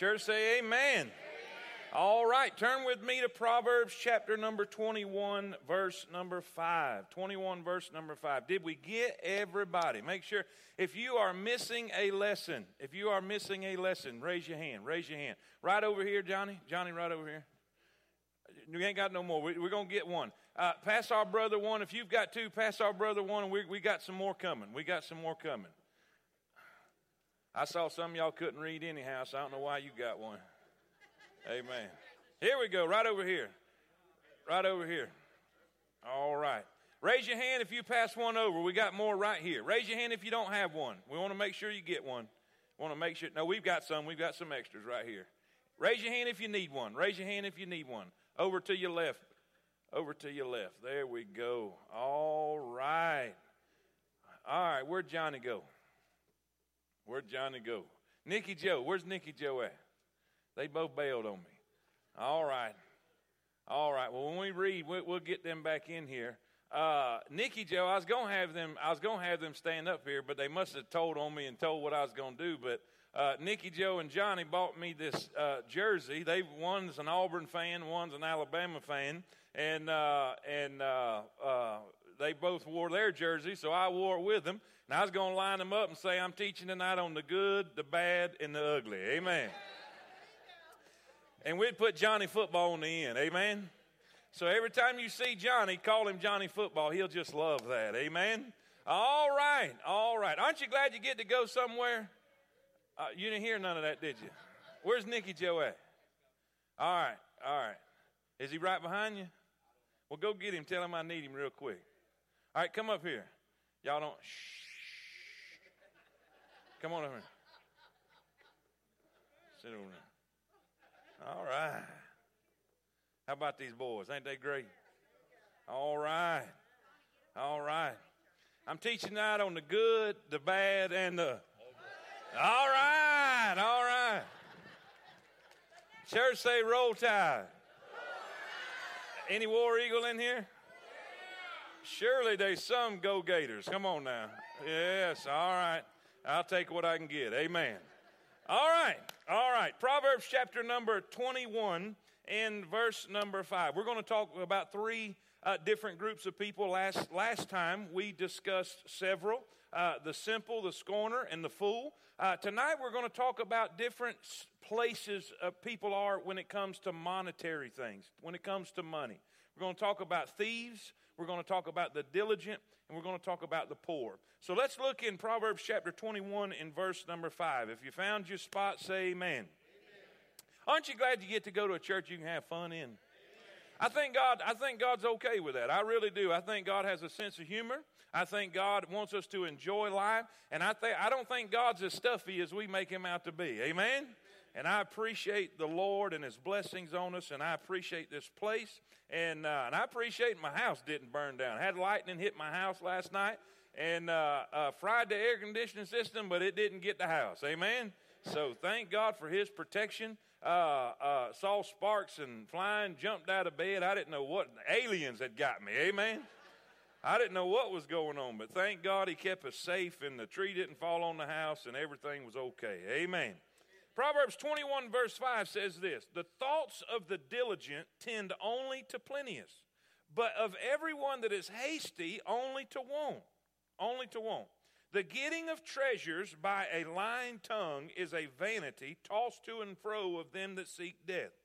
Church say amen. All right, turn with me to Proverbs chapter number 21, verse number 5. 21, verse number 5. Did we get everybody? Make sure if you are missing a lesson, if you are missing a lesson, raise your hand. Raise your hand. Right over here, Johnny. Johnny, right over here. We ain't got no more. We, are going to get one. Uh, pass our brother one. If you've got two, pass our brother one. We, we got some more coming. We got some more coming. I saw some y'all couldn't read anyhow, so I don't know why you got one. Amen. Here we go, right over here. Right over here. All right. Raise your hand if you pass one over. We got more right here. Raise your hand if you don't have one. We want to make sure you get one. We want to make sure. No, we've got some. We've got some extras right here. Raise your hand if you need one. Raise your hand if you need one. Over to your left. Over to your left. There we go. All right. All right. Where'd Johnny go? Where'd Johnny go? Nikki Joe. Where's Nikki Joe at? They both bailed on me. All right. All right. Well, when we read, we'll, we'll get them back in here. Uh, Nikki Joe, I was gonna have them. I was gonna have them stand up here, but they must have told on me and told what I was gonna do. But uh, Nikki Joe and Johnny bought me this uh, jersey. They one's an Auburn fan, one's an Alabama fan, and uh, and uh, uh, they both wore their jersey, so I wore it with them. And I was gonna line them up and say, "I'm teaching tonight on the good, the bad, and the ugly." Amen. And we'd put Johnny football on the end. Amen. So every time you see Johnny, call him Johnny football. He'll just love that. Amen. All right. All right. Aren't you glad you get to go somewhere? Uh, you didn't hear none of that, did you? Where's Nicky Joe at? All right. All right. Is he right behind you? Well, go get him. Tell him I need him real quick. All right, come up here. Y'all don't. Shh. Come on over. Sit over there. All right. How about these boys? Ain't they great? All right. All right. I'm teaching tonight on the good, the bad, and the. All right. All right. Church say roll tide. Any war eagle in here? Surely there's some go gators. Come on now. Yes. All right. I'll take what I can get. Amen. All right, all right. Proverbs chapter number 21 and verse number 5. We're going to talk about three uh, different groups of people. Last, last time we discussed several uh, the simple, the scorner, and the fool. Uh, tonight we're going to talk about different places people are when it comes to monetary things, when it comes to money. We're going to talk about thieves, we're going to talk about the diligent, and we're going to talk about the poor. So let's look in Proverbs chapter 21 in verse number 5. If you found your spot, say amen. amen. Aren't you glad you get to go to a church you can have fun in? I think God I think God's okay with that. I really do. I think God has a sense of humor. I think God wants us to enjoy life, and I think I don't think God's as stuffy as we make him out to be. Amen. And I appreciate the Lord and His blessings on us, and I appreciate this place, and uh, and I appreciate my house didn't burn down. I had lightning hit my house last night, and uh, uh, fried the air conditioning system, but it didn't get the house. Amen. So thank God for His protection. Uh, uh, saw sparks and flying, jumped out of bed. I didn't know what aliens had got me. Amen. I didn't know what was going on, but thank God He kept us safe, and the tree didn't fall on the house, and everything was okay. Amen. Proverbs 21, verse 5 says this The thoughts of the diligent tend only to plenteous, but of everyone that is hasty, only to want only to want. The getting of treasures by a lying tongue is a vanity tossed to and fro of them that seek death.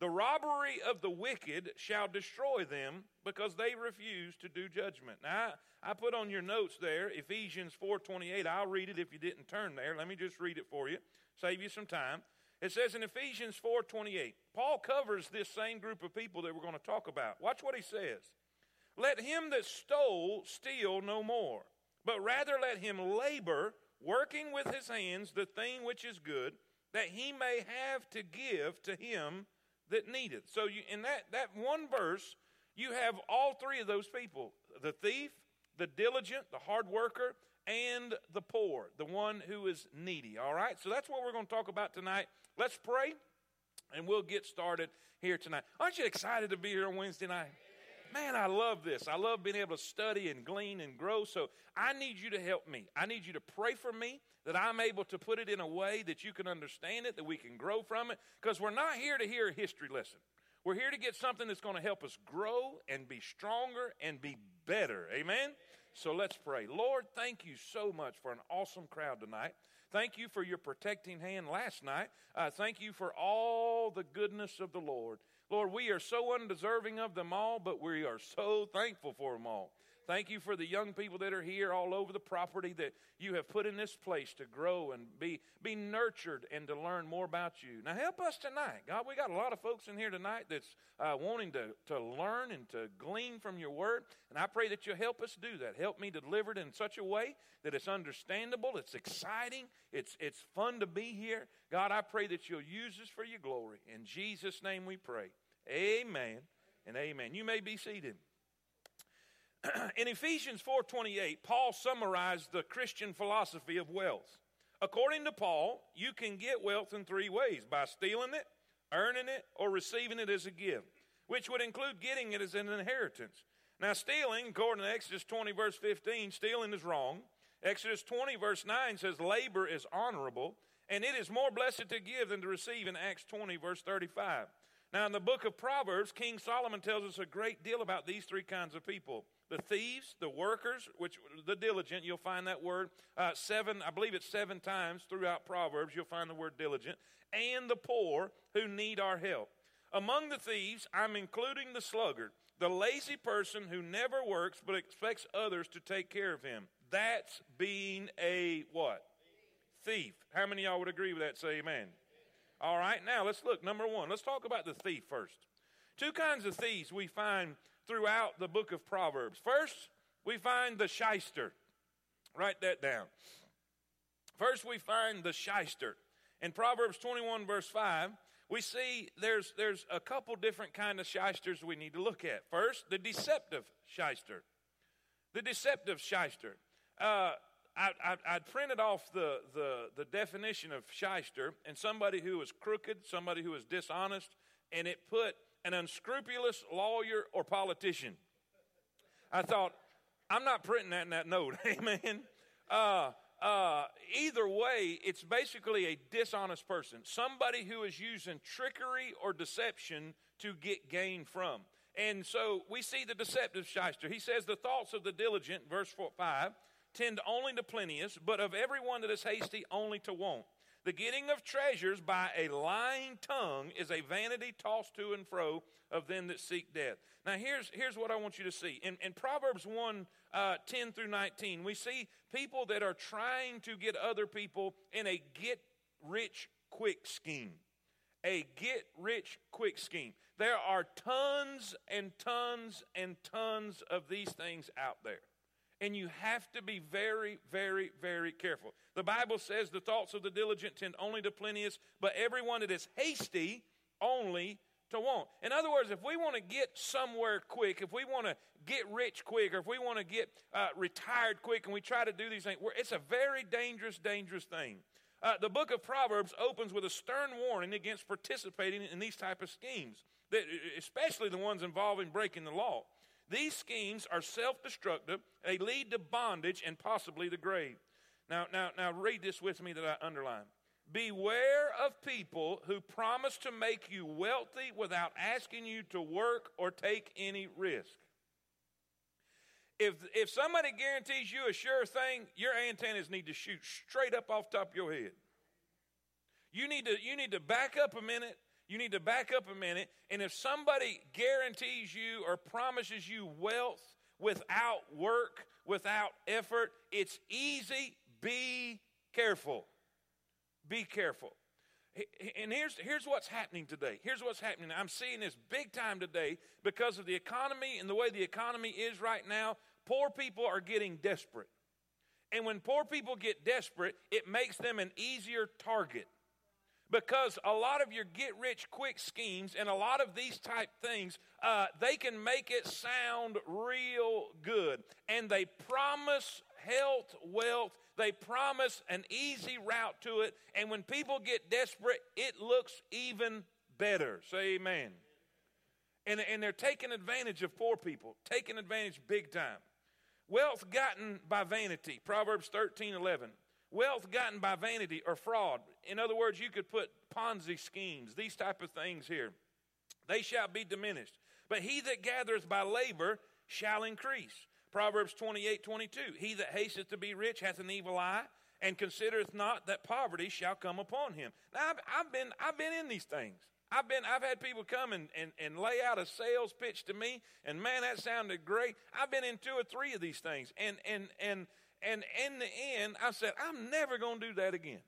The robbery of the wicked shall destroy them because they refuse to do judgment. Now, I, I put on your notes there Ephesians 4:28. I'll read it if you didn't turn there. Let me just read it for you. Save you some time. It says in Ephesians 4:28. Paul covers this same group of people that we're going to talk about. Watch what he says. Let him that stole steal no more but rather let him labor, working with his hands the thing which is good, that he may have to give to him that needeth. So you, in that, that one verse, you have all three of those people the thief, the diligent, the hard worker, and the poor, the one who is needy. All right? So that's what we're going to talk about tonight. Let's pray, and we'll get started here tonight. Aren't you excited to be here on Wednesday night? Man, I love this. I love being able to study and glean and grow. So I need you to help me. I need you to pray for me that I'm able to put it in a way that you can understand it, that we can grow from it. Because we're not here to hear a history lesson. We're here to get something that's going to help us grow and be stronger and be better. Amen? So let's pray. Lord, thank you so much for an awesome crowd tonight. Thank you for your protecting hand last night. Uh, thank you for all the goodness of the Lord. Lord, we are so undeserving of them all, but we are so thankful for them all. Thank you for the young people that are here all over the property that you have put in this place to grow and be, be nurtured and to learn more about you. Now, help us tonight. God, we got a lot of folks in here tonight that's uh, wanting to, to learn and to glean from your word. And I pray that you'll help us do that. Help me deliver it in such a way that it's understandable, it's exciting, it's, it's fun to be here. God, I pray that you'll use us for your glory. In Jesus' name we pray. Amen and amen. You may be seated. in Ephesians 4:28, Paul summarized the Christian philosophy of wealth. According to Paul, you can get wealth in three ways: by stealing it, earning it, or receiving it as a gift, which would include getting it as an inheritance. Now, stealing, according to Exodus 20 verse 15, stealing is wrong. Exodus 20 verse 9 says labor is honorable, and it is more blessed to give than to receive in Acts 20 verse 35. Now, in the book of Proverbs, King Solomon tells us a great deal about these three kinds of people the thieves, the workers, which the diligent, you'll find that word uh, seven, I believe it's seven times throughout Proverbs, you'll find the word diligent, and the poor who need our help. Among the thieves, I'm including the sluggard, the lazy person who never works but expects others to take care of him. That's being a what? Thief. How many y'all would agree with that? Say amen. All right, now let's look. Number one, let's talk about the thief first. Two kinds of thieves we find throughout the book of Proverbs. First, we find the shyster. Write that down. First, we find the shyster. In Proverbs 21, verse 5, we see there's, there's a couple different kind of shysters we need to look at. First, the deceptive shyster. The deceptive shyster. Uh, I, I, I, printed off the, the, the definition of shyster and somebody who is crooked, somebody who is dishonest, and it put an unscrupulous lawyer or politician. I thought, I'm not printing that in that note. Amen. Uh, uh, either way, it's basically a dishonest person, somebody who is using trickery or deception to get gain from. And so we see the deceptive shyster. He says, The thoughts of the diligent, verse 4, 5, tend only to plenteous, but of everyone that is hasty, only to want. The getting of treasures by a lying tongue is a vanity tossed to and fro of them that seek death. Now, here's, here's what I want you to see. In, in Proverbs 1 uh, 10 through 19, we see people that are trying to get other people in a get rich quick scheme. A get rich quick scheme. There are tons and tons and tons of these things out there. And you have to be very, very, very careful. The Bible says the thoughts of the diligent tend only to plenteous, but everyone that is hasty only to want. In other words, if we want to get somewhere quick, if we want to get rich quick, or if we want to get uh, retired quick, and we try to do these things, it's a very dangerous, dangerous thing. Uh, the book of Proverbs opens with a stern warning against participating in these type of schemes, that, especially the ones involving breaking the law. These schemes are self destructive, they lead to bondage and possibly the grave. Now, now, now, read this with me that I underline. Beware of people who promise to make you wealthy without asking you to work or take any risk. If, if somebody guarantees you a sure thing, your antennas need to shoot straight up off top of your head. You need to, you need to back up a minute you need to back up a minute. And if somebody guarantees you or promises you wealth without work, without effort, it's easy. Be careful. Be careful. And here's, here's what's happening today. Here's what's happening. I'm seeing this big time today because of the economy and the way the economy is right now. Poor people are getting desperate. And when poor people get desperate, it makes them an easier target because a lot of your get rich quick schemes and a lot of these type things uh, they can make it sound real good. And they promise health wealth. They promise an easy route to it. And when people get desperate it looks even better. Say amen. And, and they're taking advantage of poor people, taking advantage big time. Wealth gotten by vanity, Proverbs 13 11. Wealth gotten by vanity or fraud. In other words, you could put Ponzi schemes, these type of things here. They shall be diminished. But he that gathereth by labor shall increase. Proverbs 28 22. He that hasteth to be rich hath an evil eye and considereth not that poverty shall come upon him. Now, I've, I've, been, I've been in these things. I've been, I've had people come and, and, and lay out a sales pitch to me, and man, that sounded great. I've been in two or three of these things, and and and and in the end, I said, I'm never going to do that again.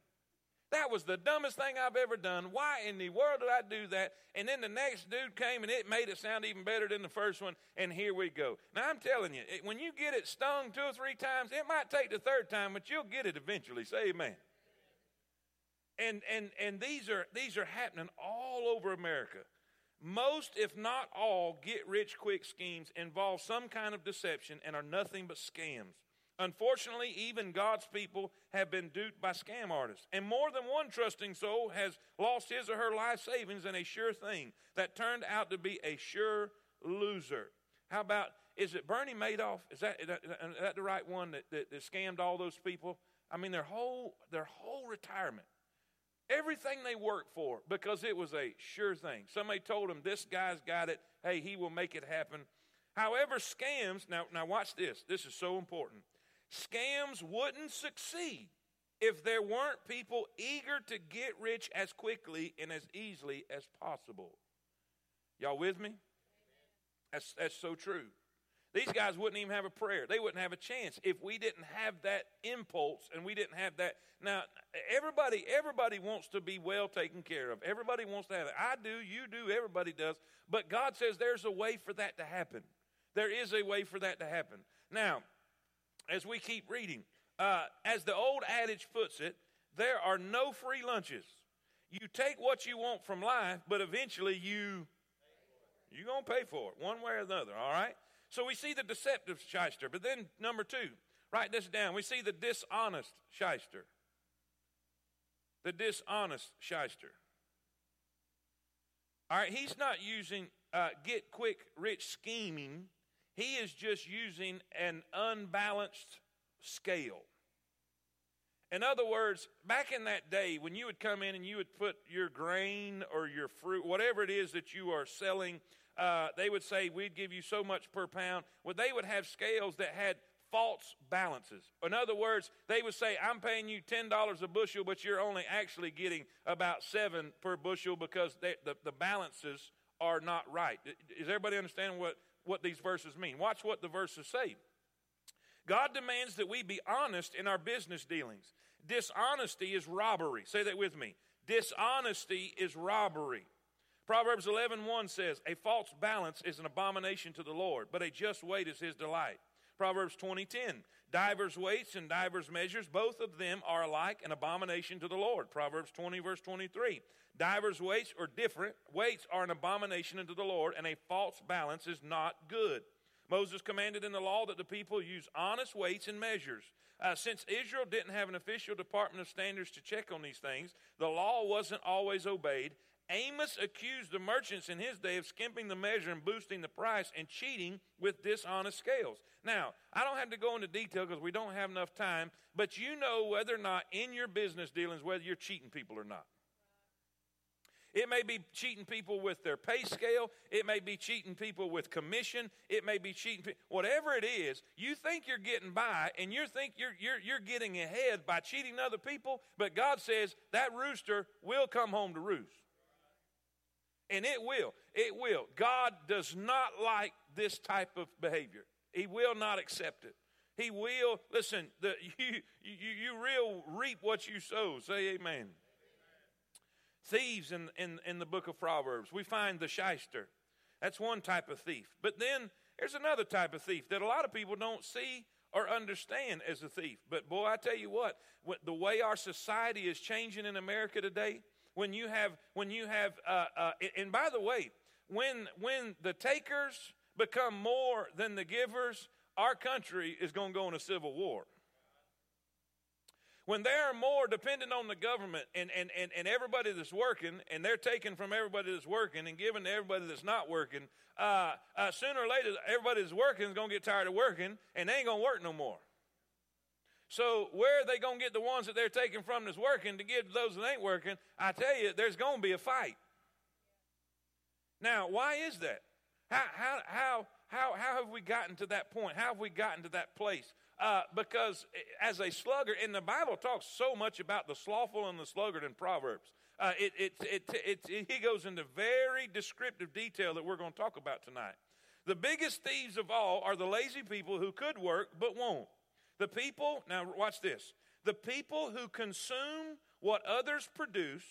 That was the dumbest thing I've ever done. Why in the world did I do that? And then the next dude came and it made it sound even better than the first one, and here we go. Now, I'm telling you, when you get it stung two or three times, it might take the third time, but you'll get it eventually. Say amen. And, and, and these, are, these are happening all over America. Most, if not all, get rich quick schemes involve some kind of deception and are nothing but scams. Unfortunately, even God's people have been duped by scam artists. And more than one trusting soul has lost his or her life savings in a sure thing that turned out to be a sure loser. How about, is it Bernie Madoff? Is that, is that, is that the right one that, that, that scammed all those people? I mean, their whole, their whole retirement. Everything they worked for because it was a sure thing. Somebody told them, this guy's got it. Hey, he will make it happen. However, scams, now, now watch this. This is so important. Scams wouldn't succeed if there weren't people eager to get rich as quickly and as easily as possible. Y'all with me? That's, that's so true. These guys wouldn't even have a prayer. They wouldn't have a chance if we didn't have that impulse and we didn't have that. Now, everybody, everybody wants to be well taken care of. Everybody wants to have it. I do, you do, everybody does. But God says there's a way for that to happen. There is a way for that to happen. Now, as we keep reading. Uh, as the old adage puts it, there are no free lunches. You take what you want from life, but eventually you you're gonna pay for it one way or another. All right. So we see the deceptive shyster, but then number two, write this down. We see the dishonest shyster. The dishonest shyster. All right, he's not using uh, get quick rich scheming he is just using an unbalanced scale. In other words, back in that day, when you would come in and you would put your grain or your fruit, whatever it is that you are selling, uh, they would say, We'd give you so much per pound. Well, they would have scales that had false balances. In other words, they would say, I'm paying you $10 a bushel, but you're only actually getting about seven per bushel because they, the, the balances are not right. Does everybody understand what, what these verses mean. Watch what the verses say. God demands that we be honest in our business dealings. Dishonesty is robbery. Say that with me. Dishonesty is robbery. Proverbs 11:1 says, "A false balance is an abomination to the Lord, but a just weight is his delight." Proverbs 20:10, "Divers weights and divers measures, both of them are alike an abomination to the Lord." Proverbs 20 verse 23, Divers weights or different weights are an abomination unto the Lord, and a false balance is not good. Moses commanded in the law that the people use honest weights and measures. Uh, since Israel didn't have an official department of standards to check on these things, the law wasn't always obeyed. Amos accused the merchants in his day of skimping the measure and boosting the price and cheating with dishonest scales. Now, I don't have to go into detail because we don't have enough time, but you know whether or not in your business dealings whether you're cheating people or not. It may be cheating people with their pay scale. It may be cheating people with commission. It may be cheating whatever it is. You think you're getting by, and you think you're you're you're getting ahead by cheating other people. But God says that rooster will come home to roost, and it will. It will. God does not like this type of behavior. He will not accept it. He will listen. The, you you you real reap what you sow. Say amen thieves in, in, in the book of Proverbs. We find the shyster. That's one type of thief. But then there's another type of thief that a lot of people don't see or understand as a thief. But boy, I tell you what, the way our society is changing in America today, when you have, when you have, uh, uh, and by the way, when when the takers become more than the givers, our country is going to go in a civil war. When they're more dependent on the government and, and, and, and everybody that's working, and they're taking from everybody that's working and giving to everybody that's not working, uh, uh, sooner or later, everybody that's working is going to get tired of working, and they ain't going to work no more. So where are they going to get the ones that they're taking from that's working to give to those that ain't working? I tell you, there's going to be a fight. Now, why is that? How, how, how, how, how have we gotten to that point? How have we gotten to that place? Uh, because as a sluggard, and the Bible talks so much about the slothful and the sluggard in Proverbs. Uh, it, it, it, it, he goes into very descriptive detail that we're going to talk about tonight. The biggest thieves of all are the lazy people who could work but won't. The people, now watch this, the people who consume what others produce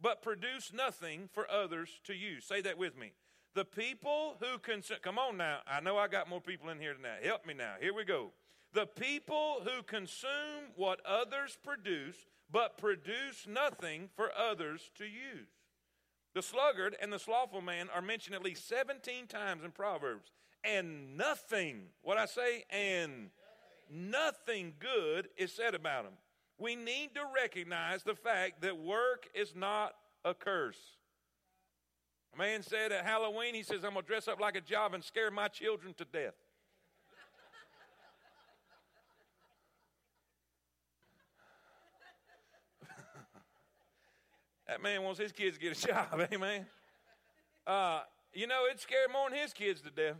but produce nothing for others to use. Say that with me. The people who consume, come on now, I know I got more people in here tonight. Help me now. Here we go. The people who consume what others produce but produce nothing for others to use. The sluggard and the slothful man are mentioned at least 17 times in Proverbs. And nothing, what I say, and nothing good is said about them. We need to recognize the fact that work is not a curse. A man said at Halloween, he says, I'm going to dress up like a job and scare my children to death. that man wants his kids to get a job, amen. Uh, you know, it scared more than his kids to death.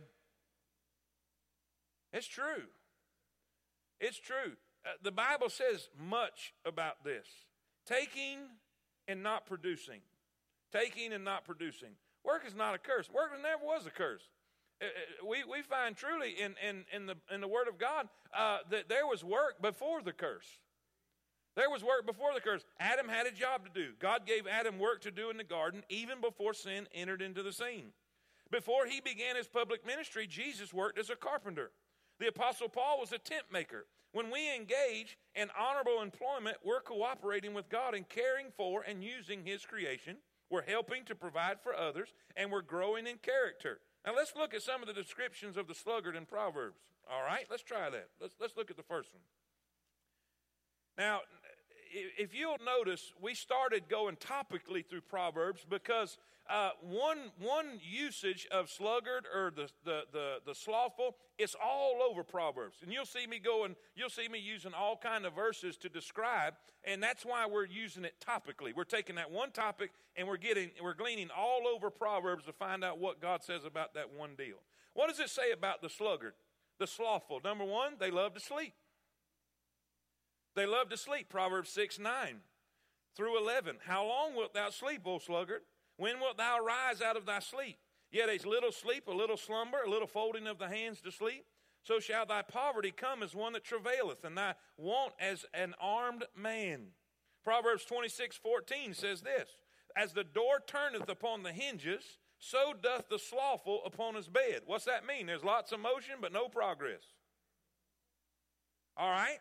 It's true. It's true. Uh, the Bible says much about this taking and not producing. Taking and not producing. Work is not a curse. Work never was a curse. Uh, uh, we, we find truly in, in, in, the, in the Word of God uh, that there was work before the curse. There was work before the curse. Adam had a job to do. God gave Adam work to do in the garden even before sin entered into the scene. Before he began his public ministry, Jesus worked as a carpenter. The Apostle Paul was a tent maker. When we engage in honorable employment, we're cooperating with God in caring for and using His creation. We're helping to provide for others, and we're growing in character. Now, let's look at some of the descriptions of the sluggard in Proverbs. All right, let's try that. Let's, let's look at the first one. Now, if you'll notice, we started going topically through Proverbs because uh, one, one usage of sluggard or the, the, the, the slothful, it's all over Proverbs. And you'll see me going, you'll see me using all kind of verses to describe, and that's why we're using it topically. We're taking that one topic and we're getting, we're gleaning all over Proverbs to find out what God says about that one deal. What does it say about the sluggard, the slothful? Number one, they love to sleep. They love to sleep. Proverbs 6 9 through 11. How long wilt thou sleep, O sluggard? When wilt thou rise out of thy sleep? Yet a little sleep, a little slumber, a little folding of the hands to sleep. So shall thy poverty come as one that travaileth, and thy want as an armed man. Proverbs 26 14 says this As the door turneth upon the hinges, so doth the slothful upon his bed. What's that mean? There's lots of motion, but no progress. All right?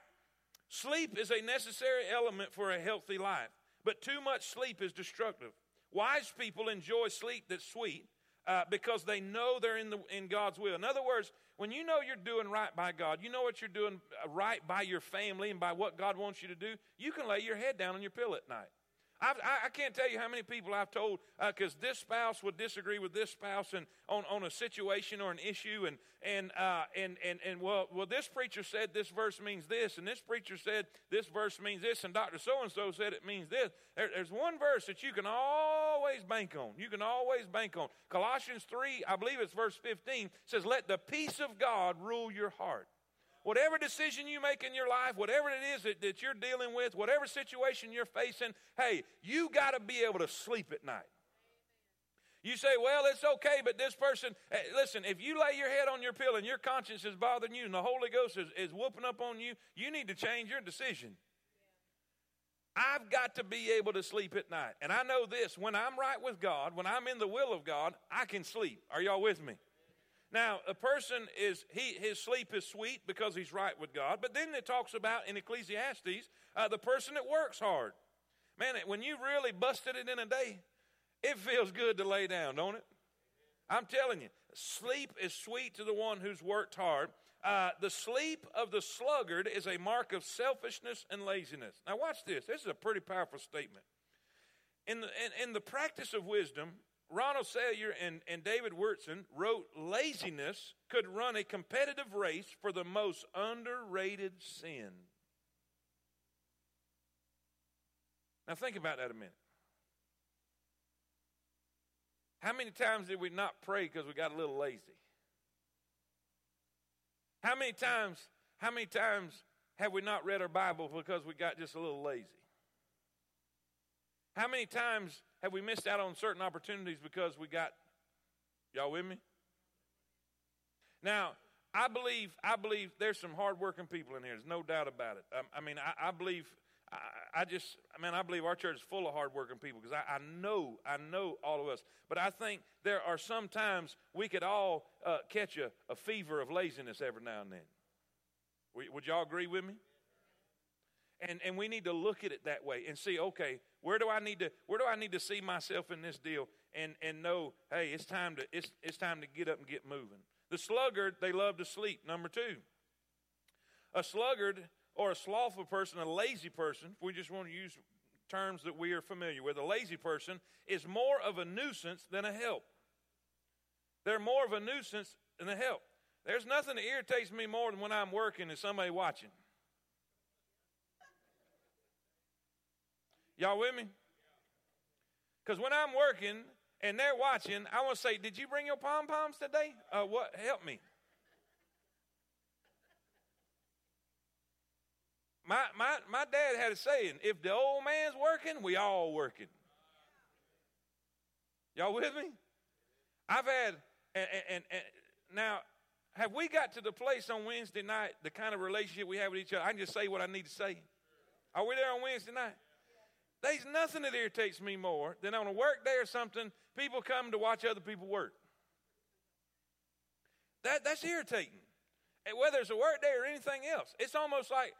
Sleep is a necessary element for a healthy life, but too much sleep is destructive. Wise people enjoy sleep that's sweet uh, because they know they're in, the, in God's will. In other words, when you know you're doing right by God, you know what you're doing uh, right by your family and by what God wants you to do, you can lay your head down on your pillow at night. I've, i can't tell you how many people I've told because uh, this spouse would disagree with this spouse and on, on a situation or an issue and and uh, and and and well well this preacher said this verse means this and this preacher said this verse means this and Doctor So and So said it means this. There, there's one verse that you can always bank on. You can always bank on. Colossians three, I believe it's verse fifteen, says, "Let the peace of God rule your heart." Whatever decision you make in your life, whatever it is that, that you're dealing with, whatever situation you're facing, hey, you got to be able to sleep at night. You say, well, it's okay, but this person, hey, listen, if you lay your head on your pillow and your conscience is bothering you and the Holy Ghost is, is whooping up on you, you need to change your decision. I've got to be able to sleep at night. And I know this when I'm right with God, when I'm in the will of God, I can sleep. Are y'all with me? Now, a person is, he, his sleep is sweet because he's right with God. But then it talks about in Ecclesiastes, uh, the person that works hard. Man, when you really busted it in a day, it feels good to lay down, don't it? I'm telling you, sleep is sweet to the one who's worked hard. Uh, the sleep of the sluggard is a mark of selfishness and laziness. Now, watch this. This is a pretty powerful statement. In the, in, in the practice of wisdom, Ronald Salyer and, and David Wyrtzen wrote laziness could run a competitive race for the most underrated sin. Now, think about that a minute. How many times did we not pray because we got a little lazy? How many times, how many times have we not read our Bible because we got just a little lazy? How many times have we missed out on certain opportunities because we got y'all with me? Now, I believe I believe there's some hardworking people in here. There's no doubt about it. I, I mean, I, I believe I, I, just, I mean, I believe our church is full of hardworking people because I, I, know, I know all of us. But I think there are some times we could all uh, catch a, a, fever of laziness every now and then. Would y'all agree with me? And, and we need to look at it that way and see, okay, where do I need to, where do I need to see myself in this deal and, and know, hey, it's time to, it's, it's time to get up and get moving. The sluggard, they love to sleep. Number two, a sluggard or a slothful person, a lazy person, if we just want to use terms that we are familiar with, a lazy person is more of a nuisance than a help. They're more of a nuisance than a help. There's nothing that irritates me more than when I'm working and somebody watching. Y'all with me? Because when I'm working and they're watching, I want to say, Did you bring your pom poms today? Uh, what? Help me. My, my, my dad had a saying if the old man's working, we all working. Y'all with me? I've had, and, and, and now, have we got to the place on Wednesday night, the kind of relationship we have with each other? I can just say what I need to say. Are we there on Wednesday night? There's nothing that irritates me more than on a work day or something, people come to watch other people work. That, that's irritating. Whether it's a work day or anything else, it's almost like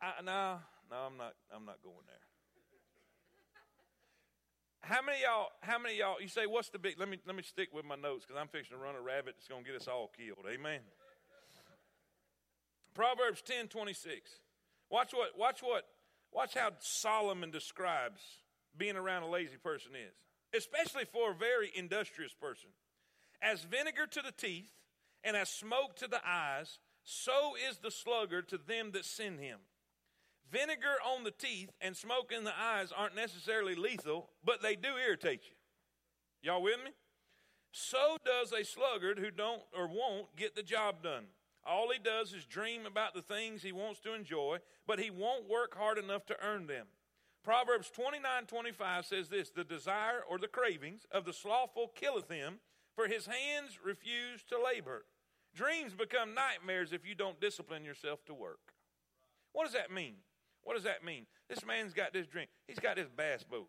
I, no, no, I'm not. I'm not going there. How many y'all? How many y'all? You say, "What's the big?" Let me let me stick with my notes because I'm fixing to run a rabbit that's going to get us all killed. Amen. Proverbs ten twenty six. Watch what. Watch what. Watch how Solomon describes being around a lazy person is, especially for a very industrious person. As vinegar to the teeth and as smoke to the eyes, so is the sluggard to them that send him. Vinegar on the teeth and smoke in the eyes aren't necessarily lethal, but they do irritate you. Y'all with me? So does a sluggard who don't or won't get the job done. All he does is dream about the things he wants to enjoy, but he won't work hard enough to earn them. Proverbs 29 25 says this The desire or the cravings of the slothful killeth him, for his hands refuse to labor. Dreams become nightmares if you don't discipline yourself to work. What does that mean? What does that mean? This man's got this dream. He's got this bass boat.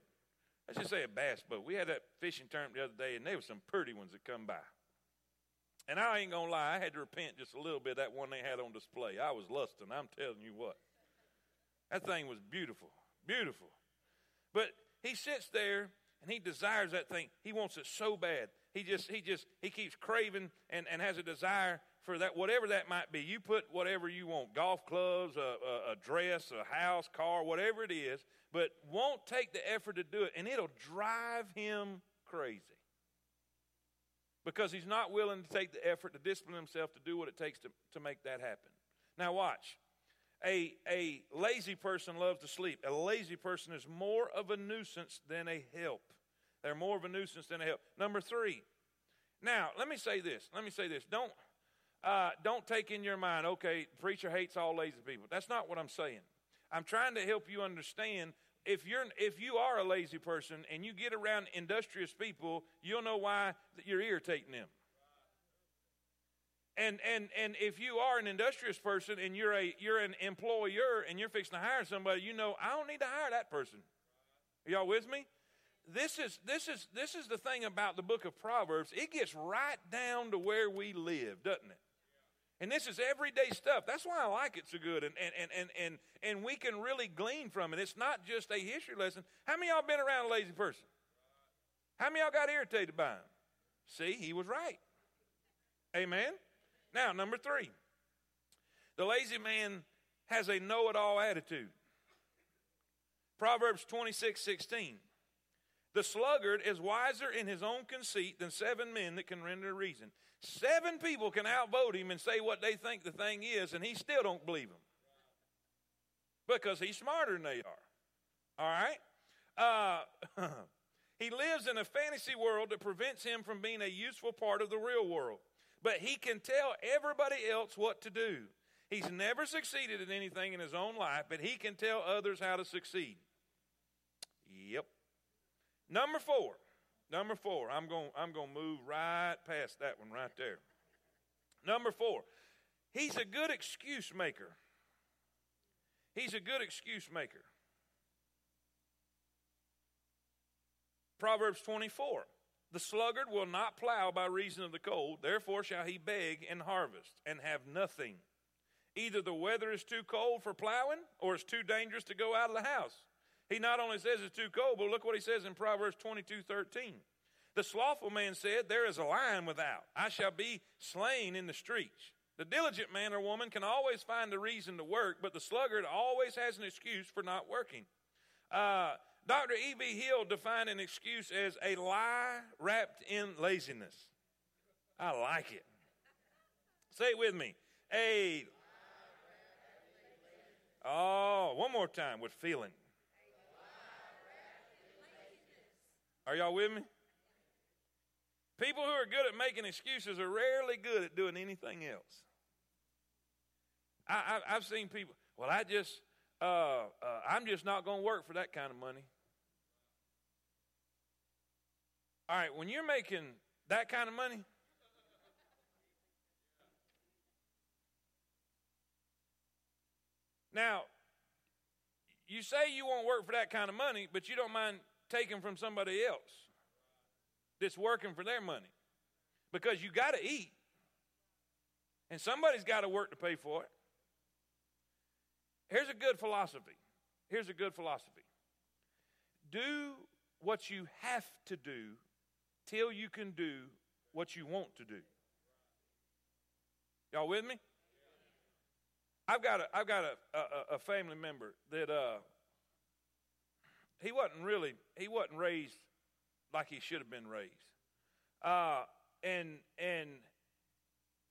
Let's just say a bass boat. We had that fishing tournament the other day, and there were some pretty ones that come by. And I ain't gonna lie, I had to repent just a little bit that one they had on display. I was lusting. I'm telling you what. That thing was beautiful, beautiful. But he sits there and he desires that thing. He wants it so bad. He just, he just, he keeps craving and, and has a desire for that, whatever that might be. You put whatever you want golf clubs, a, a, a, dress, a house, car, whatever it is, but won't take the effort to do it, and it'll drive him crazy. Because he's not willing to take the effort to discipline himself to do what it takes to, to make that happen. Now, watch. A, a lazy person loves to sleep. A lazy person is more of a nuisance than a help. They're more of a nuisance than a help. Number three. Now, let me say this. Let me say this. Don't uh, don't take in your mind, okay, preacher hates all lazy people. That's not what I'm saying. I'm trying to help you understand if you're if you are a lazy person and you get around industrious people, you'll know why you're irritating them. And and and if you are an industrious person and you're a you're an employer and you're fixing to hire somebody, you know I don't need to hire that person. Are y'all with me? This is this is this is the thing about the book of Proverbs. It gets right down to where we live, doesn't it? And this is everyday stuff. That's why I like it so good. And, and, and, and, and we can really glean from it. It's not just a history lesson. How many y'all been around a lazy person? How many y'all got irritated by him? See, he was right. Amen. Now, number three. The lazy man has a know it all attitude. Proverbs 26 16. The sluggard is wiser in his own conceit than seven men that can render reason. Seven people can outvote him and say what they think the thing is, and he still don't believe them because he's smarter than they are. All right? Uh, he lives in a fantasy world that prevents him from being a useful part of the real world, but he can tell everybody else what to do. He's never succeeded in anything in his own life, but he can tell others how to succeed. Yep. Number four. Number four. I'm going I'm going to move right past that one right there. Number four. He's a good excuse maker. He's a good excuse maker. Proverbs 24. The sluggard will not plow by reason of the cold, therefore shall he beg and harvest, and have nothing. Either the weather is too cold for plowing, or it's too dangerous to go out of the house. He not only says it's too cold, but look what he says in Proverbs 22 13. The slothful man said, There is a lion without. I shall be slain in the streets. The diligent man or woman can always find a reason to work, but the sluggard always has an excuse for not working. Uh, Dr. E.B. Hill defined an excuse as a lie wrapped in laziness. I like it. Say it with me. A. Oh, one more time with feeling. Are y'all with me? People who are good at making excuses are rarely good at doing anything else. I, have seen people, well, I just, uh, uh, I'm just not going to work for that kind of money. All right, when you're making that kind of money, now, you say you won't work for that kind of money, but you don't mind taken from somebody else that's working for their money because you got to eat and somebody's got to work to pay for it. Here's a good philosophy. Here's a good philosophy. Do what you have to do till you can do what you want to do. Y'all with me? I've got a, I've got a, a, a family member that uh, he wasn't really he wasn't raised like he should have been raised. Uh, and and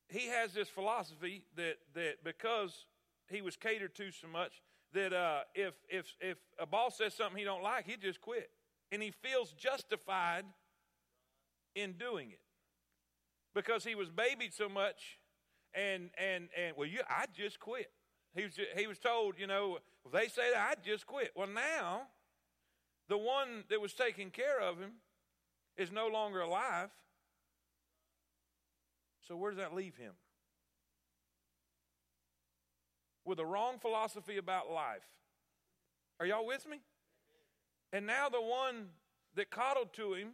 he has this philosophy that that because he was catered to so much that uh, if if if a boss says something he don't like, he just quit, and he feels justified in doing it because he was babied so much, and and and well, you I just quit. He was he was told, you know, if they say that I just quit. Well, now the one that was taking care of him is no longer alive. So, where does that leave him? With a wrong philosophy about life. Are y'all with me? And now the one that coddled to him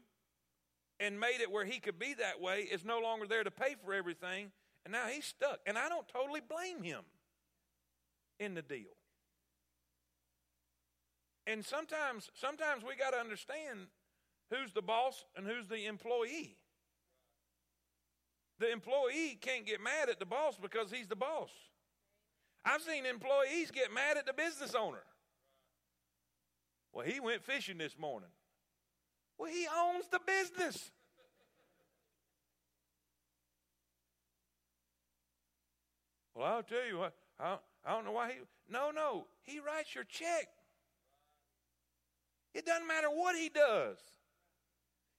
and made it where he could be that way is no longer there to pay for everything, and now he's stuck. And I don't totally blame him in the deal. And sometimes, sometimes we got to understand who's the boss and who's the employee. The employee can't get mad at the boss because he's the boss. I've seen employees get mad at the business owner. Well, he went fishing this morning. Well, he owns the business. Well, I'll tell you what, I, I don't know why he. No, no, he writes your check. It doesn't matter what he does.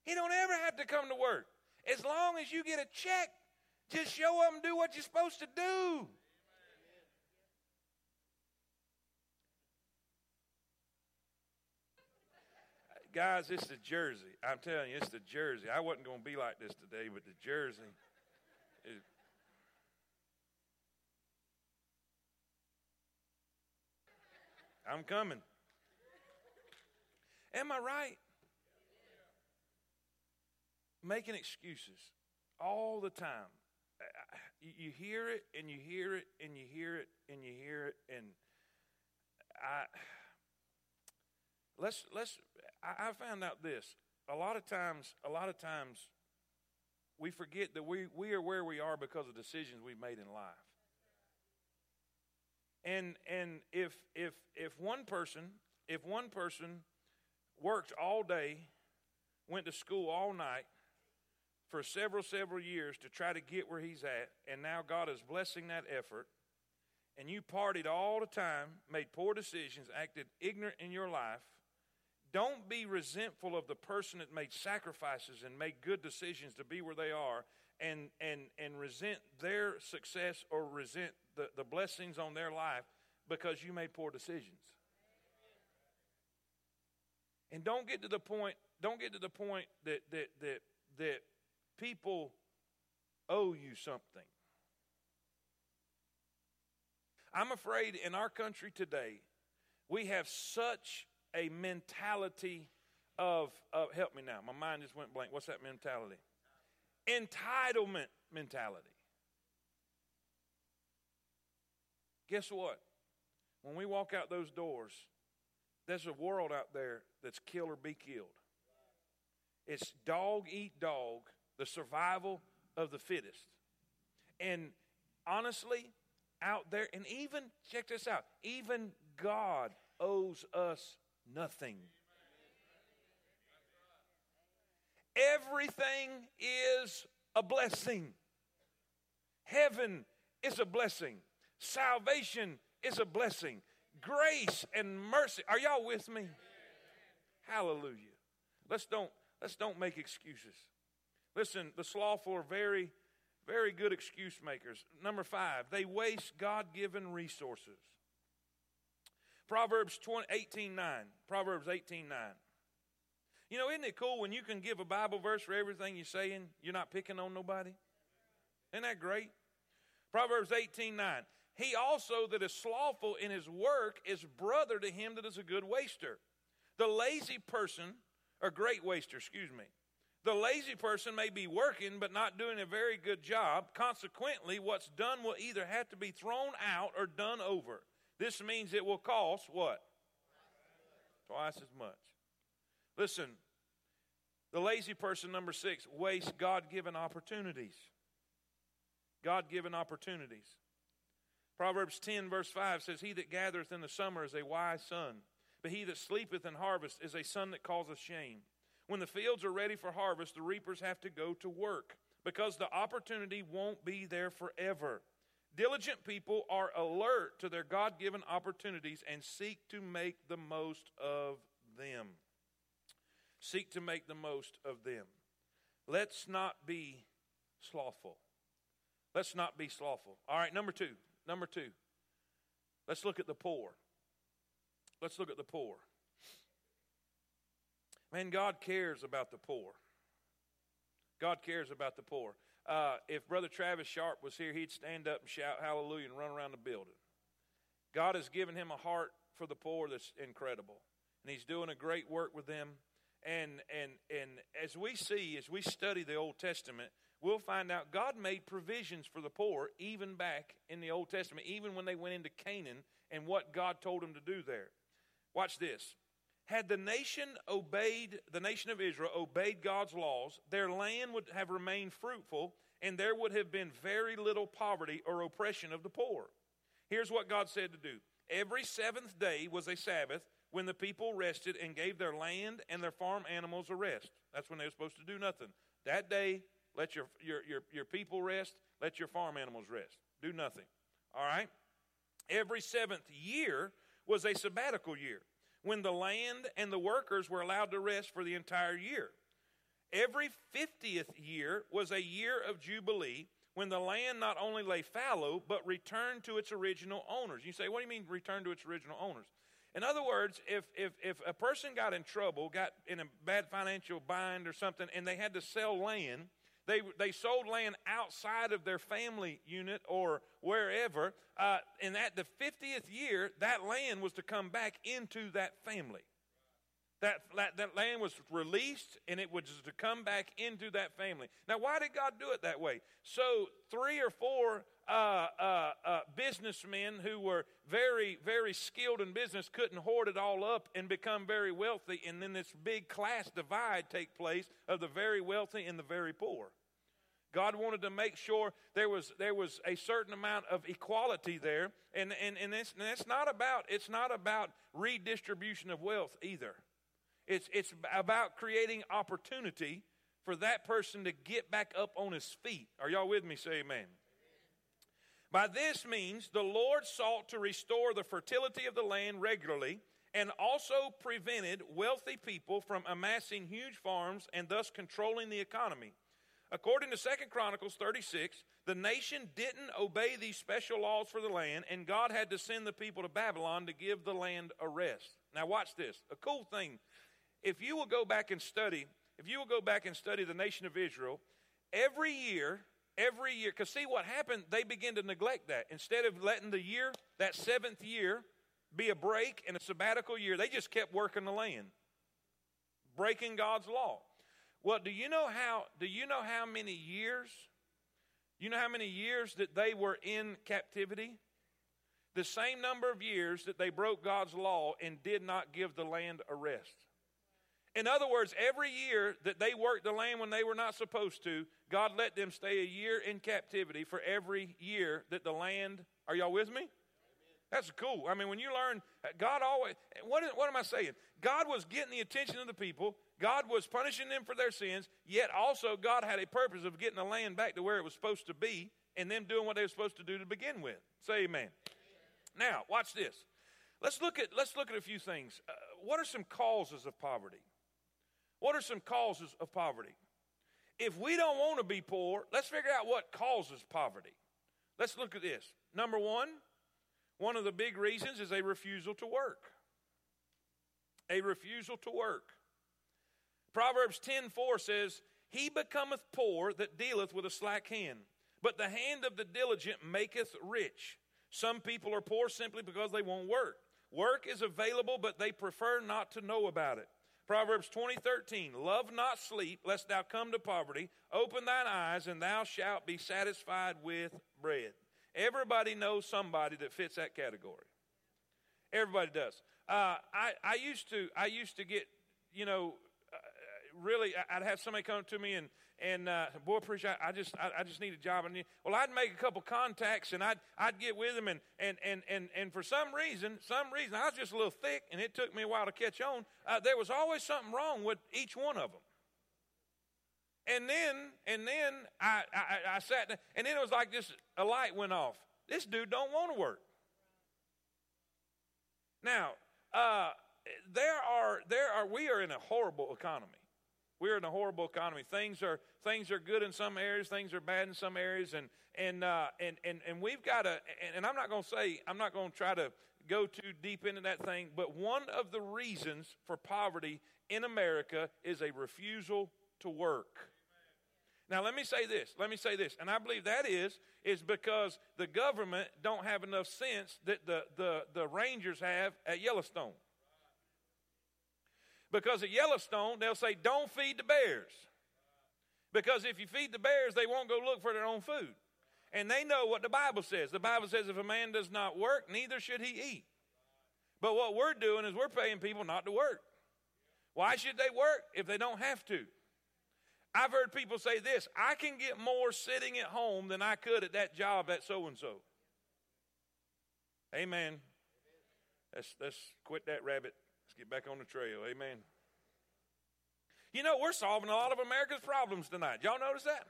He don't ever have to come to work. As long as you get a check, just show up and do what you're supposed to do. Guys, it's the jersey. I'm telling you, it's the jersey. I wasn't going to be like this today, but the jersey. Is, I'm coming. Am I right? Making excuses all the time. You hear it and you hear it and you hear it and you hear it and I let's let's I, found out this. A lot of times a lot of times we forget that we, we are where we are because of decisions we've made in life. And and if if if one person if one person worked all day, went to school all night for several several years to try to get where he's at, and now God is blessing that effort, and you partied all the time, made poor decisions, acted ignorant in your life, don't be resentful of the person that made sacrifices and made good decisions to be where they are and, and, and resent their success or resent the, the blessings on their life because you made poor decisions. And don't get to the point, don't get to the point that, that, that, that people owe you something. I'm afraid in our country today, we have such a mentality of, of, help me now, my mind just went blank. What's that mentality? Entitlement mentality. Guess what? When we walk out those doors, there's a world out there that's kill or be killed. It's dog eat dog, the survival of the fittest. And honestly, out there, and even, check this out, even God owes us nothing. Everything is a blessing. Heaven is a blessing. Salvation is a blessing. Grace and mercy. Are y'all with me? Hallelujah. Let's don't let's don't make excuses. Listen, the slothful are very, very good excuse makers. Number five, they waste God given resources. Proverbs 20, 18 9. Proverbs 18 9. You know, isn't it cool when you can give a Bible verse for everything you're saying? You're not picking on nobody? Isn't that great? Proverbs 18 9. He also that is slothful in his work is brother to him that is a good waster. The lazy person, or great waster, excuse me. The lazy person may be working but not doing a very good job. Consequently, what's done will either have to be thrown out or done over. This means it will cost what? Twice as much. Listen, the lazy person, number six, wastes God given opportunities. God given opportunities. Proverbs 10, verse 5 says, He that gathereth in the summer is a wise son, but he that sleepeth in harvest is a son that causeth shame. When the fields are ready for harvest, the reapers have to go to work because the opportunity won't be there forever. Diligent people are alert to their God given opportunities and seek to make the most of them. Seek to make the most of them. Let's not be slothful. Let's not be slothful. All right, number two. Number two. Let's look at the poor. Let's look at the poor. Man, God cares about the poor. God cares about the poor. Uh, if Brother Travis Sharp was here, he'd stand up and shout hallelujah and run around the building. God has given him a heart for the poor that's incredible. And he's doing a great work with them. And, and, and as we see, as we study the Old Testament, we'll find out God made provisions for the poor even back in the Old Testament, even when they went into Canaan and what God told them to do there. Watch this. Had the nation obeyed, the nation of Israel obeyed God's laws, their land would have remained fruitful and there would have been very little poverty or oppression of the poor. Here's what God said to do Every seventh day was a Sabbath when the people rested and gave their land and their farm animals a rest. That's when they were supposed to do nothing. That day, let your, your, your, your people rest, let your farm animals rest. Do nothing. All right? Every seventh year was a sabbatical year when the land and the workers were allowed to rest for the entire year. Every 50th year was a year of Jubilee when the land not only lay fallow, but returned to its original owners. You say, what do you mean return to its original owners? In other words, if, if, if a person got in trouble, got in a bad financial bind or something, and they had to sell land, they, they sold land outside of their family unit or wherever. Uh, and at the 50th year, that land was to come back into that family. That, that, that land was released and it was to come back into that family. Now, why did God do it that way? So, three or four uh, uh, uh, businessmen who were very, very skilled in business couldn't hoard it all up and become very wealthy, and then this big class divide take place of the very wealthy and the very poor. God wanted to make sure there was, there was a certain amount of equality there. And, and, and, it's, and it's, not about, it's not about redistribution of wealth either. It's, it's about creating opportunity for that person to get back up on his feet. Are y'all with me? Say amen. By this means, the Lord sought to restore the fertility of the land regularly and also prevented wealthy people from amassing huge farms and thus controlling the economy. According to Second Chronicles 36, the nation didn't obey these special laws for the land, and God had to send the people to Babylon to give the land a rest. Now, watch this. A cool thing. If you will go back and study, if you will go back and study the nation of Israel, every year, every year, because see what happened, they begin to neglect that. Instead of letting the year, that seventh year, be a break and a sabbatical year, they just kept working the land, breaking God's law. Well, do you know how do you know how many years? You know how many years that they were in captivity? The same number of years that they broke God's law and did not give the land a rest. In other words, every year that they worked the land when they were not supposed to, God let them stay a year in captivity for every year that the land. Are y'all with me? That's cool. I mean, when you learn, God always, what, is, what am I saying? God was getting the attention of the people. God was punishing them for their sins, yet also God had a purpose of getting the land back to where it was supposed to be and them doing what they were supposed to do to begin with. Say amen. amen. Now, watch this. Let's look at, let's look at a few things. Uh, what are some causes of poverty? What are some causes of poverty? If we don't want to be poor, let's figure out what causes poverty. Let's look at this. Number one, one of the big reasons is a refusal to work. A refusal to work. Proverbs 10:4 says, "He becometh poor that dealeth with a slack hand, but the hand of the diligent maketh rich." Some people are poor simply because they won't work. Work is available, but they prefer not to know about it. Proverbs 20:13, "Love not sleep, lest thou come to poverty. Open thine eyes, and thou shalt be satisfied with bread." Everybody knows somebody that fits that category. Everybody does. Uh, I, I used to I used to get you know uh, really I'd have somebody come to me and and uh, boy preacher I, I just I, I, just need a job and well I'd make a couple contacts and I'd I'd get with them and and and and and for some reason some reason I was just a little thick and it took me a while to catch on. Uh, there was always something wrong with each one of them. And then, and then I, I, I sat and then it was like this, a light went off. This dude don't want to work. Now, uh, there are, there are, we are in a horrible economy. We're in a horrible economy. Things are, things are good in some areas, things are bad in some areas, and, and, uh, and, and, and we've got to, and, and I'm not going to say, I'm not going to try to go too deep into that thing, but one of the reasons for poverty in America is a refusal to work. Now let me say this. Let me say this. And I believe that is is because the government don't have enough sense that the the, the rangers have at Yellowstone. Because at Yellowstone, they'll say, don't feed the bears. Because if you feed the bears, they won't go look for their own food. And they know what the Bible says. The Bible says if a man does not work, neither should he eat. But what we're doing is we're paying people not to work. Why should they work if they don't have to? I've heard people say this I can get more sitting at home than I could at that job at so and so. Amen. Let's, let's quit that rabbit. Get back on the trail. Amen. You know, we're solving a lot of America's problems tonight. Y'all notice that?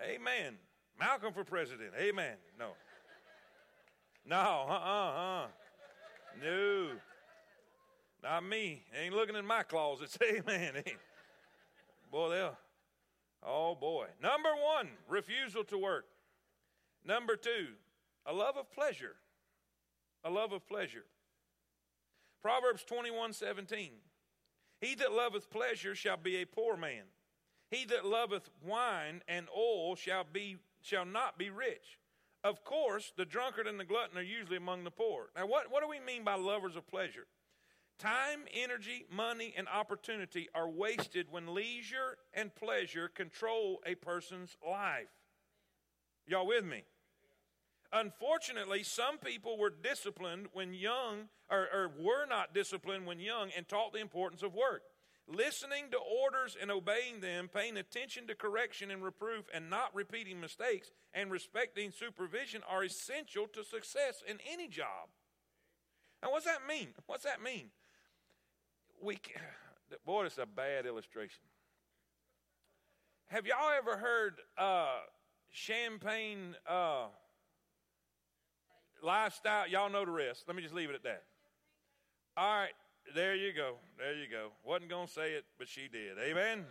Amen. Malcolm for president. Amen. No. No, uh uh uh. No. Not me. Ain't looking in my closets. Amen. Boy, they'll. Oh, boy. Number one, refusal to work. Number two, a love of pleasure. A love of pleasure. Proverbs 21 17. He that loveth pleasure shall be a poor man. He that loveth wine and oil shall, be, shall not be rich. Of course, the drunkard and the glutton are usually among the poor. Now, what, what do we mean by lovers of pleasure? Time, energy, money, and opportunity are wasted when leisure and pleasure control a person's life. Y'all with me? Unfortunately, some people were disciplined when young, or, or, were not disciplined when young, and taught the importance of work. listening to orders and obeying them, paying attention to correction and reproof, and not repeating mistakes, and respecting supervision are essential to success in any job. Now, what's that mean? What's that mean? We, boy, it's a bad illustration. Have y'all ever heard uh, champagne uh, lifestyle? Y'all know the rest. Let me just leave it at that. All right, there you go. There you go. Wasn't going to say it, but she did. Amen.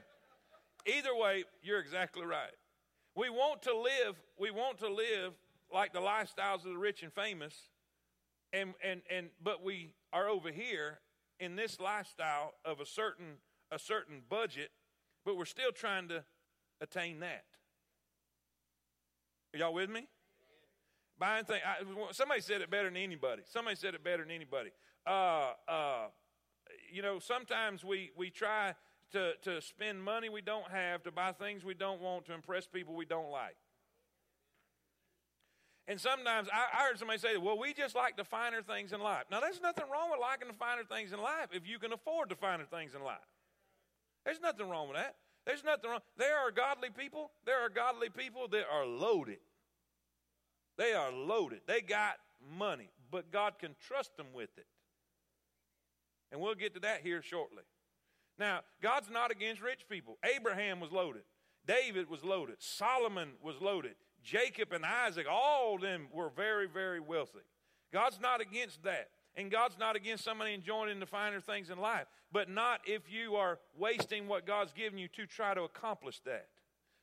Either way, you're exactly right. We want to live, we want to live like the lifestyles of the rich and famous, and and and but we are over here in this lifestyle of a certain a certain budget, but we're still trying to attain that. Are y'all with me? Buying things. I, somebody said it better than anybody. Somebody said it better than anybody. Uh, uh, you know, sometimes we, we try to, to spend money we don't have, to buy things we don't want, to impress people we don't like. And sometimes I, I heard somebody say, well, we just like the finer things in life. Now, there's nothing wrong with liking the finer things in life if you can afford the finer things in life. There's nothing wrong with that. There's nothing wrong. There are godly people. There are godly people that are loaded. They are loaded. They got money, but God can trust them with it. And we'll get to that here shortly. Now, God's not against rich people. Abraham was loaded. David was loaded. Solomon was loaded. Jacob and Isaac, all of them were very, very wealthy. God's not against that. And God's not against somebody enjoying the finer things in life, but not if you are wasting what God's given you to try to accomplish that.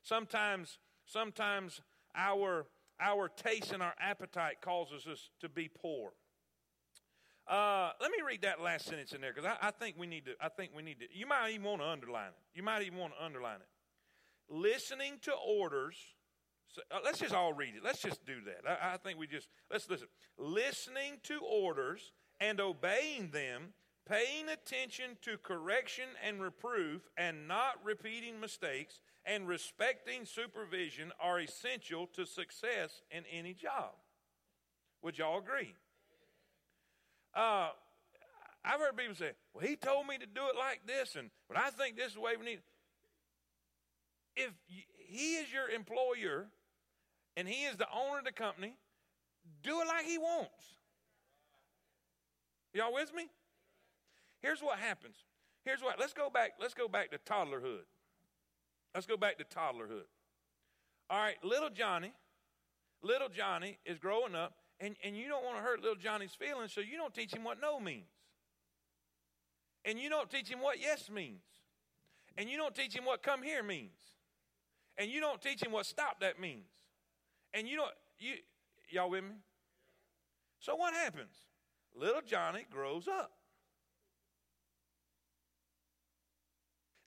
Sometimes, sometimes our our taste and our appetite causes us to be poor. Uh, let me read that last sentence in there because I, I, think we need to. I think we need to. You might even want to underline it. You might even want to underline it. Listening to orders. So, uh, let's just all read it. Let's just do that. I, I think we just let's listen. Listening to orders and obeying them, paying attention to correction and reproof, and not repeating mistakes, and respecting supervision are essential to success in any job. Would y'all agree? Uh, I've heard people say, well, he told me to do it like this, and but I think this is the way we need If he is your employer and he is the owner of the company, do it like he wants. Y'all with me? Here's what happens. Here's what let's go back, let's go back to toddlerhood. Let's go back to toddlerhood. All right, little Johnny, little Johnny is growing up and, and you don't want to hurt little Johnny's feelings, so you don't teach him what no means. And you don't teach him what yes means. And you don't teach him what come here means. And you don't teach him what stop that means. And you don't, you, y'all with me? So what happens? Little Johnny grows up.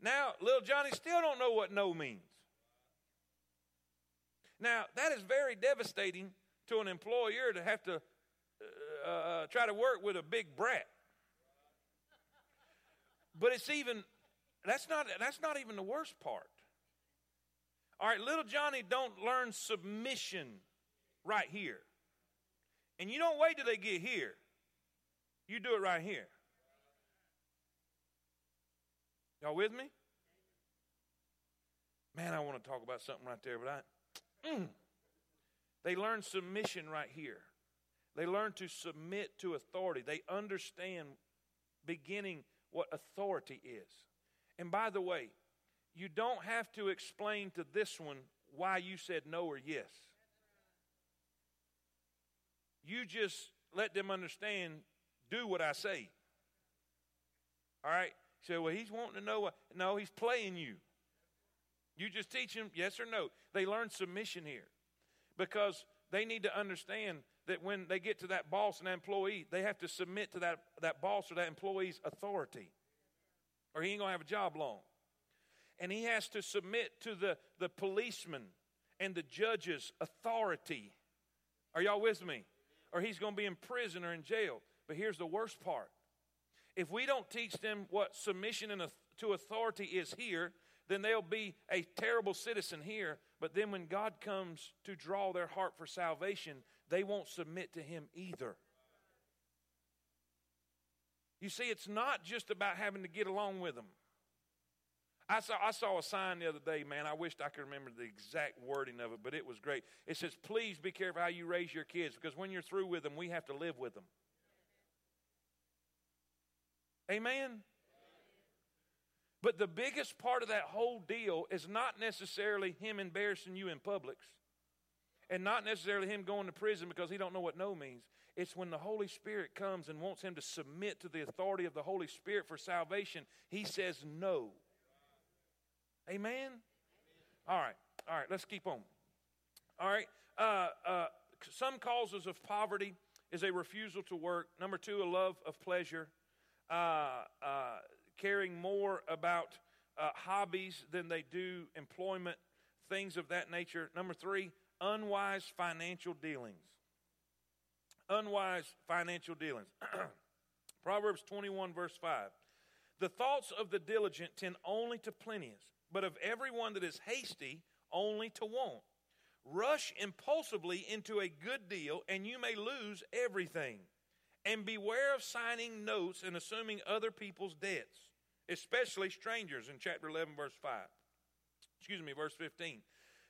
Now, little Johnny still don't know what no means. Now, that is very devastating to an employer to have to uh, uh, try to work with a big brat. But it's even that's not that's not even the worst part. All right, little Johnny don't learn submission right here. And you don't wait till they get here. You do it right here. Y'all with me? Man, I want to talk about something right there, but I. Mm. They learn submission right here. They learn to submit to authority. They understand beginning what authority is. And by the way, you don't have to explain to this one why you said no or yes. You just let them understand, do what I say. All right? Say, well, he's wanting to know what. No, he's playing you. You just teach them yes or no. They learn submission here because they need to understand that when they get to that boss and that employee, they have to submit to that, that boss or that employee's authority, or he ain't going to have a job long. And he has to submit to the, the policeman and the judge's authority. Are y'all with me? Or he's going to be in prison or in jail. But here's the worst part if we don't teach them what submission to authority is here, then they'll be a terrible citizen here. But then when God comes to draw their heart for salvation, they won't submit to Him either. You see, it's not just about having to get along with them. I saw, I saw a sign the other day, man. I wished I could remember the exact wording of it, but it was great. It says, Please be careful how you raise your kids because when you're through with them, we have to live with them. Amen? But the biggest part of that whole deal is not necessarily him embarrassing you in Publix and not necessarily him going to prison because he don't know what no means. It's when the Holy Spirit comes and wants him to submit to the authority of the Holy Spirit for salvation, he says no. Amen? All right. All right, let's keep on. All right. Uh, uh, some causes of poverty is a refusal to work. Number two, a love of pleasure. Uh, uh caring more about uh, hobbies than they do employment, things of that nature. Number three, unwise financial dealings. Unwise financial dealings. Proverbs 21, verse 5. The thoughts of the diligent tend only to plenteous but of everyone that is hasty, only to want. Rush impulsively into a good deal, and you may lose everything. And beware of signing notes and assuming other people's debts, especially strangers in chapter 11, verse 5. Excuse me, verse 15.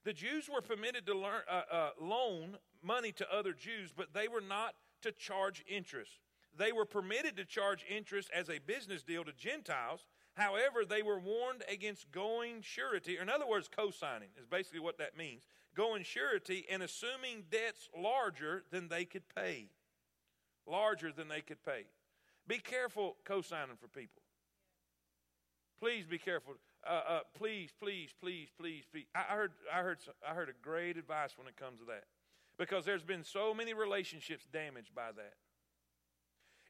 The Jews were permitted to learn, uh, uh, loan money to other Jews, but they were not to charge interest. They were permitted to charge interest as a business deal to Gentiles, However, they were warned against going surety, or in other words, co signing is basically what that means. Going surety and assuming debts larger than they could pay. Larger than they could pay. Be careful co signing for people. Please be careful. Uh, uh, please, please, please, please, please. I heard, I, heard, I heard a great advice when it comes to that because there's been so many relationships damaged by that.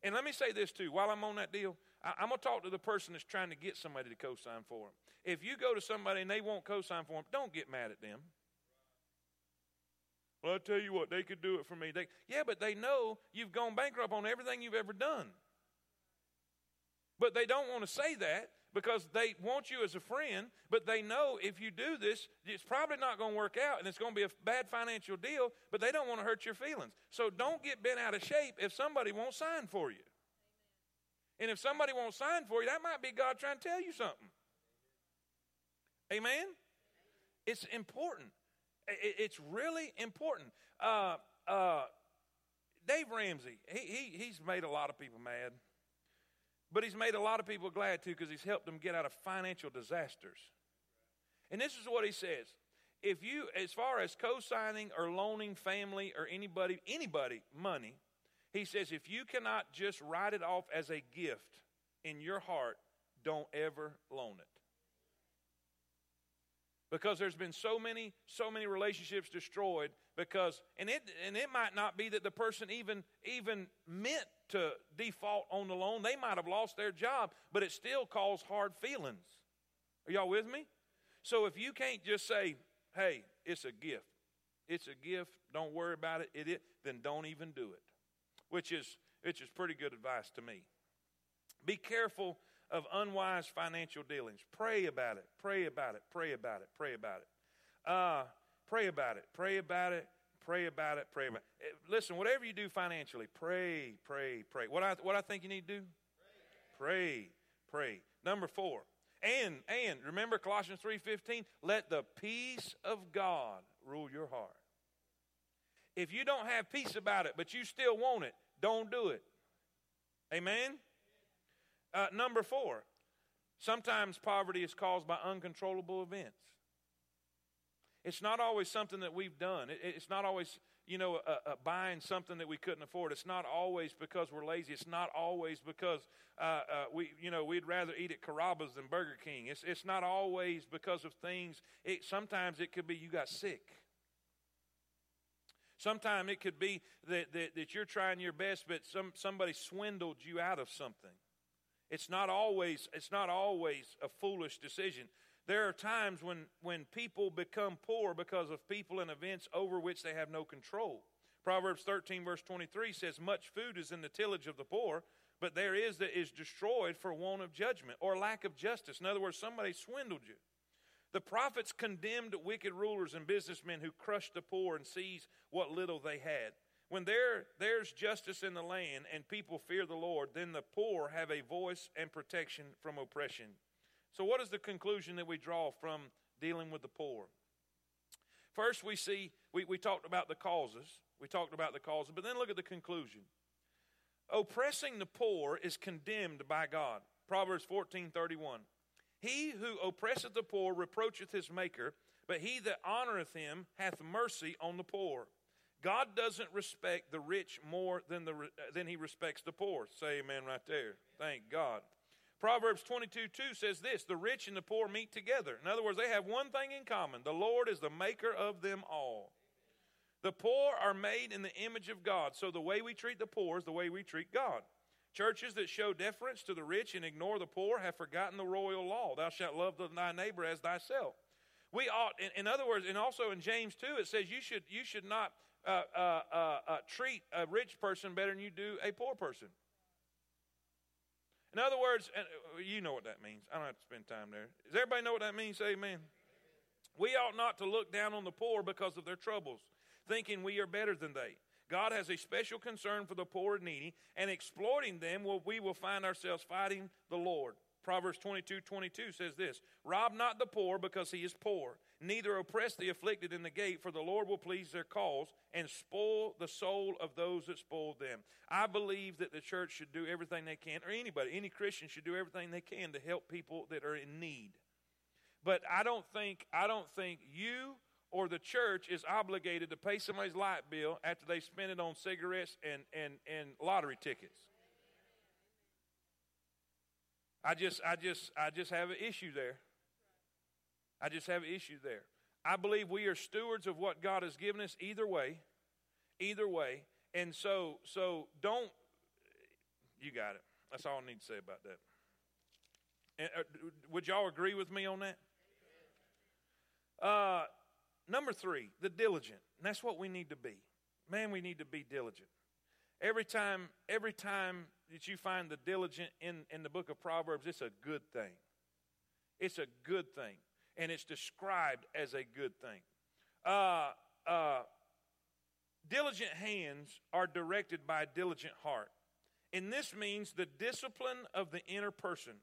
And let me say this too while I'm on that deal, I, am to talk to the person that's trying to get somebody to co sign for them. If you go to somebody and they won't co sign for them, don't get mad at them. Well, I tell you what, they could do it for me. They, yeah, but they know you've gone bankrupt on everything you've ever done. But they don't want to say that because they want you as a friend, but they know if you do this, it's probably not going to work out and it's going to be a bad financial deal, but they don't want to hurt your feelings. So don't get bent out of shape if somebody won't sign for you. And if somebody won't sign for you, that might be God trying to tell you something. Amen? It's important. It's really important. Uh, uh, Dave Ramsey, he, he, he's made a lot of people mad. But he's made a lot of people glad too because he's helped them get out of financial disasters. And this is what he says. If you, as far as co signing or loaning family or anybody, anybody money, he says, if you cannot just write it off as a gift in your heart, don't ever loan it. Because there's been so many, so many relationships destroyed because and it and it might not be that the person even even meant to default on the loan. They might have lost their job, but it still caused hard feelings. Are y'all with me? So if you can't just say, hey, it's a gift. It's a gift, don't worry about it, it, it then don't even do it which is, which is pretty good advice to me. Be careful of unwise financial dealings. Pray about it. Pray about it. Pray about it. Pray about it. Uh, pray about it. Pray about it. Pray about it. Pray about it. Eh, listen, whatever you do financially, pray, pray, pray. What I, what I think you need to do? Pray, pray. Number four. And, and remember Colossians 3.15, let the peace of God rule your heart. If you don't have peace about it, but you still want it, don't do it. Amen? Uh, number four, sometimes poverty is caused by uncontrollable events. It's not always something that we've done. It, it's not always, you know, uh, uh, buying something that we couldn't afford. It's not always because we're lazy. It's not always because uh, uh, we, you know, we'd rather eat at Carrabba's than Burger King. It's, it's not always because of things. It, sometimes it could be you got sick. Sometimes it could be that, that, that you're trying your best, but some, somebody swindled you out of something. It's not always, it's not always a foolish decision. There are times when, when people become poor because of people and events over which they have no control. Proverbs 13, verse 23 says, Much food is in the tillage of the poor, but there is that is destroyed for want of judgment or lack of justice. In other words, somebody swindled you. The prophets condemned wicked rulers and businessmen who crushed the poor and seized what little they had. When there, there's justice in the land and people fear the Lord, then the poor have a voice and protection from oppression. So, what is the conclusion that we draw from dealing with the poor? First, we see, we, we talked about the causes. We talked about the causes, but then look at the conclusion. Oppressing the poor is condemned by God. Proverbs 14 31. He who oppresseth the poor reproacheth his maker, but he that honoreth him hath mercy on the poor. God doesn't respect the rich more than, the, than he respects the poor. Say amen right there. Thank God. Proverbs 22 2 says this The rich and the poor meet together. In other words, they have one thing in common the Lord is the maker of them all. The poor are made in the image of God, so the way we treat the poor is the way we treat God. Churches that show deference to the rich and ignore the poor have forgotten the royal law Thou shalt love thy neighbor as thyself. We ought, in, other words, and also in James 2, it says you should, you should not uh, uh, uh, uh treat a rich person better than you do a poor person. In other words, uh, you know what that means. I don't have to spend time there. Does everybody know what that means? Say amen. We ought not to look down on the poor because of their troubles, thinking we are better than they. God has a special concern for the poor and needy, and exploiting them, well, we will find ourselves fighting the Lord. Proverbs 22 22 says this Rob not the poor because he is poor, neither oppress the afflicted in the gate, for the Lord will please their cause and spoil the soul of those that spoil them. I believe that the church should do everything they can, or anybody, any Christian should do everything they can to help people that are in need. But I don't think, I don't think you or the church is obligated to pay somebody's light bill after they spend it on cigarettes and, and, and lottery tickets. I just, I just, I just have an issue there. I just have an issue there. I believe we are stewards of what God has given us either way, either way. And so, so don't. You got it. That's all I need to say about that. And, uh, would y'all agree with me on that? Uh, number three, the diligent. And that's what we need to be. Man, we need to be diligent. Every time, every time that you find the diligent in, in the book of Proverbs, it's a good thing. It's a good thing and it's described as a good thing. Uh, uh, diligent hands are directed by a diligent heart. And this means the discipline of the inner person.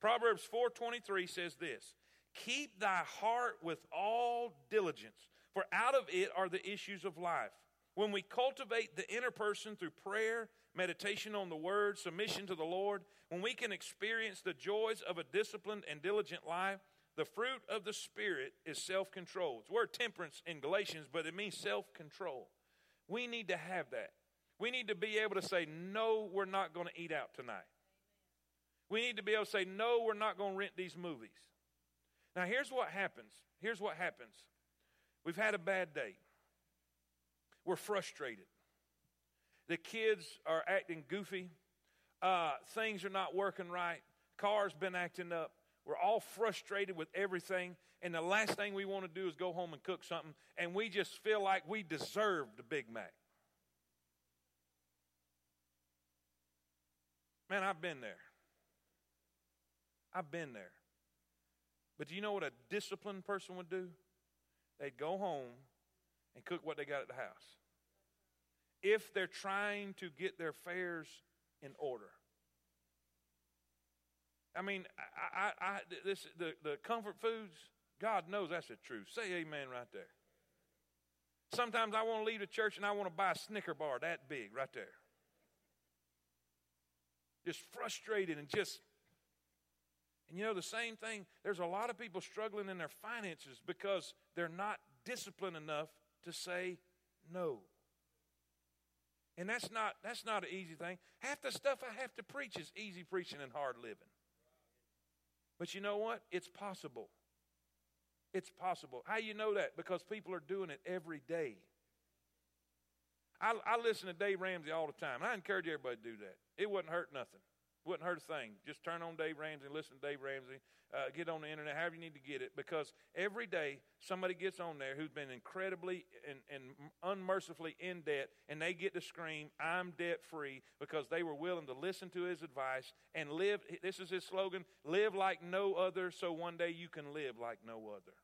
Proverbs 4:23 says this, "Keep thy heart with all diligence, for out of it are the issues of life." When we cultivate the inner person through prayer, meditation on the word, submission to the Lord, when we can experience the joys of a disciplined and diligent life, the fruit of the Spirit is self control. It's word temperance in Galatians, but it means self control. We need to have that. We need to be able to say, no, we're not going to eat out tonight. We need to be able to say, no, we're not going to rent these movies. Now, here's what happens. Here's what happens. We've had a bad day. We're frustrated. The kids are acting goofy. Uh, things are not working right. Car's been acting up. We're all frustrated with everything, and the last thing we want to do is go home and cook something, and we just feel like we deserve the Big Mac. Man, I've been there. I've been there. But do you know what a disciplined person would do? They'd go home and cook what they got at the house. If they're trying to get their affairs in order. I mean, I, I, I this the, the comfort foods. God knows that's the truth. Say amen right there. Sometimes I want to leave the church and I want to buy a Snicker bar that big right there. Just frustrated and just. And you know, the same thing, there's a lot of people struggling in their finances because they're not disciplined enough to say no. And that's not that's not an easy thing. Half the stuff I have to preach is easy preaching and hard living. But you know what? It's possible. It's possible. How you know that? Because people are doing it every day. I, I listen to Dave Ramsey all the time. I encourage everybody to do that. It wouldn't hurt nothing. Wouldn't hurt a thing. Just turn on Dave Ramsey listen to Dave Ramsey. Uh, get on the internet, however you need to get it, because every day somebody gets on there who's been incredibly and, and unmercifully in debt, and they get to scream, I'm debt free, because they were willing to listen to his advice and live. This is his slogan live like no other, so one day you can live like no other.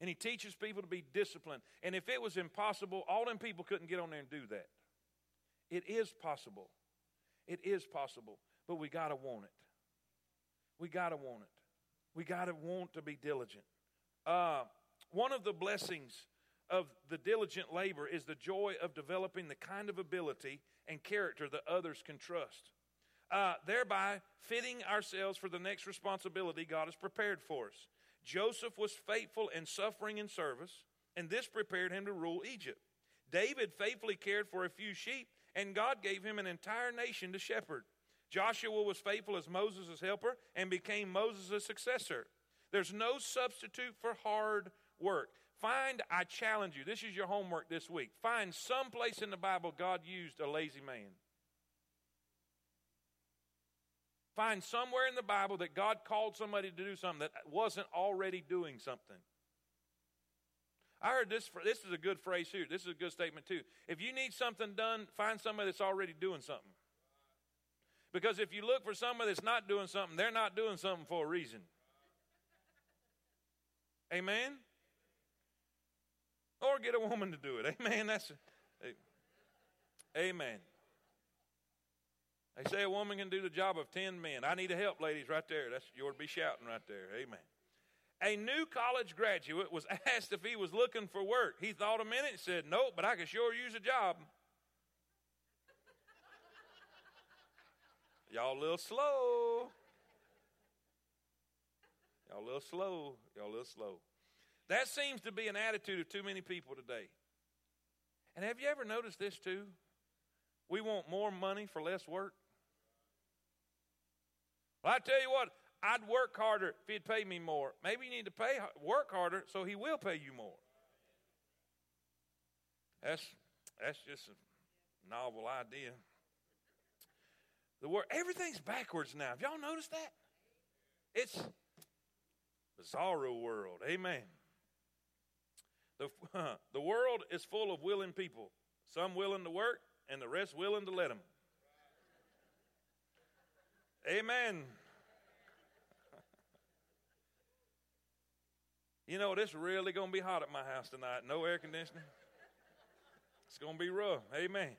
And he teaches people to be disciplined. And if it was impossible, all them people couldn't get on there and do that. It is possible. It is possible, but we got to want it. We got to want it. We got to want to be diligent. Uh, one of the blessings of the diligent labor is the joy of developing the kind of ability and character that others can trust, uh, thereby fitting ourselves for the next responsibility God has prepared for us. Joseph was faithful in suffering and service, and this prepared him to rule Egypt. David faithfully cared for a few sheep, and God gave him an entire nation to shepherd. Joshua was faithful as Moses' helper and became Moses' successor. There's no substitute for hard work. Find, I challenge you, this is your homework this week. Find some place in the Bible God used a lazy man. Find somewhere in the Bible that God called somebody to do something that wasn't already doing something. I heard this, this is a good phrase here. This is a good statement too. If you need something done, find somebody that's already doing something. Because if you look for somebody that's not doing something, they're not doing something for a reason. Amen? Or get a woman to do it. Amen. That's Amen. They say a woman can do the job of 10 men. I need a help, ladies, right there. That's you ought to be shouting right there. Amen. A new college graduate was asked if he was looking for work. He thought a minute and said, Nope, but I can sure use a job. Y'all a little slow. Y'all a little slow. Y'all a little slow. That seems to be an attitude of too many people today. And have you ever noticed this too? We want more money for less work. Well, I tell you what, I'd work harder if he'd pay me more. Maybe you need to pay work harder so he will pay you more. That's that's just a novel idea. The word everything's backwards now. Have y'all noticed that? It's bizarro world. Amen. The, the world is full of willing people, some willing to work and the rest willing to let them. Amen. You know, it's really going to be hot at my house tonight. No air conditioning. It's going to be rough. Amen.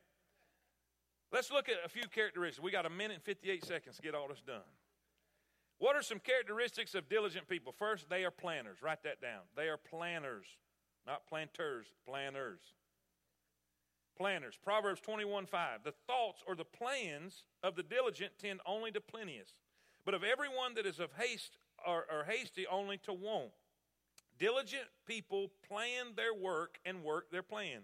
Let's look at a few characteristics. We got a minute and 58 seconds to get all this done. What are some characteristics of diligent people? First, they are planners. Write that down. They are planners. Not planters, planners. Planners. Proverbs 21 5. The thoughts or the plans of the diligent tend only to plenteous, but of everyone that is of haste or, or hasty only to want. Diligent people plan their work and work their plan.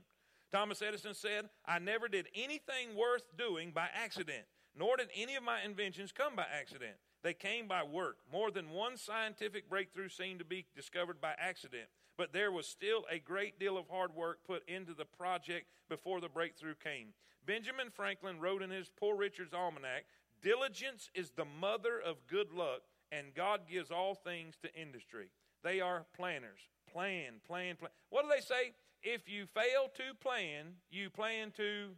Thomas Edison said, I never did anything worth doing by accident, nor did any of my inventions come by accident. They came by work. More than one scientific breakthrough seemed to be discovered by accident but there was still a great deal of hard work put into the project before the breakthrough came. Benjamin Franklin wrote in his Poor Richard's Almanac Diligence is the mother of good luck, and God gives all things to industry. They are planners. Plan, plan, plan. What do they say? If you fail to plan, you plan to.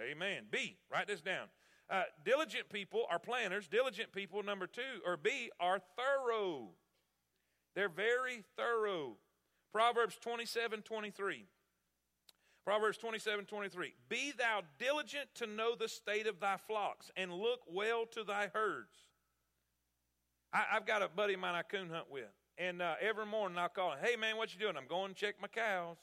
Amen. B, write this down. Uh, diligent people are planners. Diligent people, number two, or B, are thorough. They're very thorough. Proverbs 27 23. Proverbs 27 23. Be thou diligent to know the state of thy flocks, and look well to thy herds. I, have got a buddy of mine I coon hunt with, and uh, every morning I'll call him, Hey man, what you doing? I'm going to check my cows.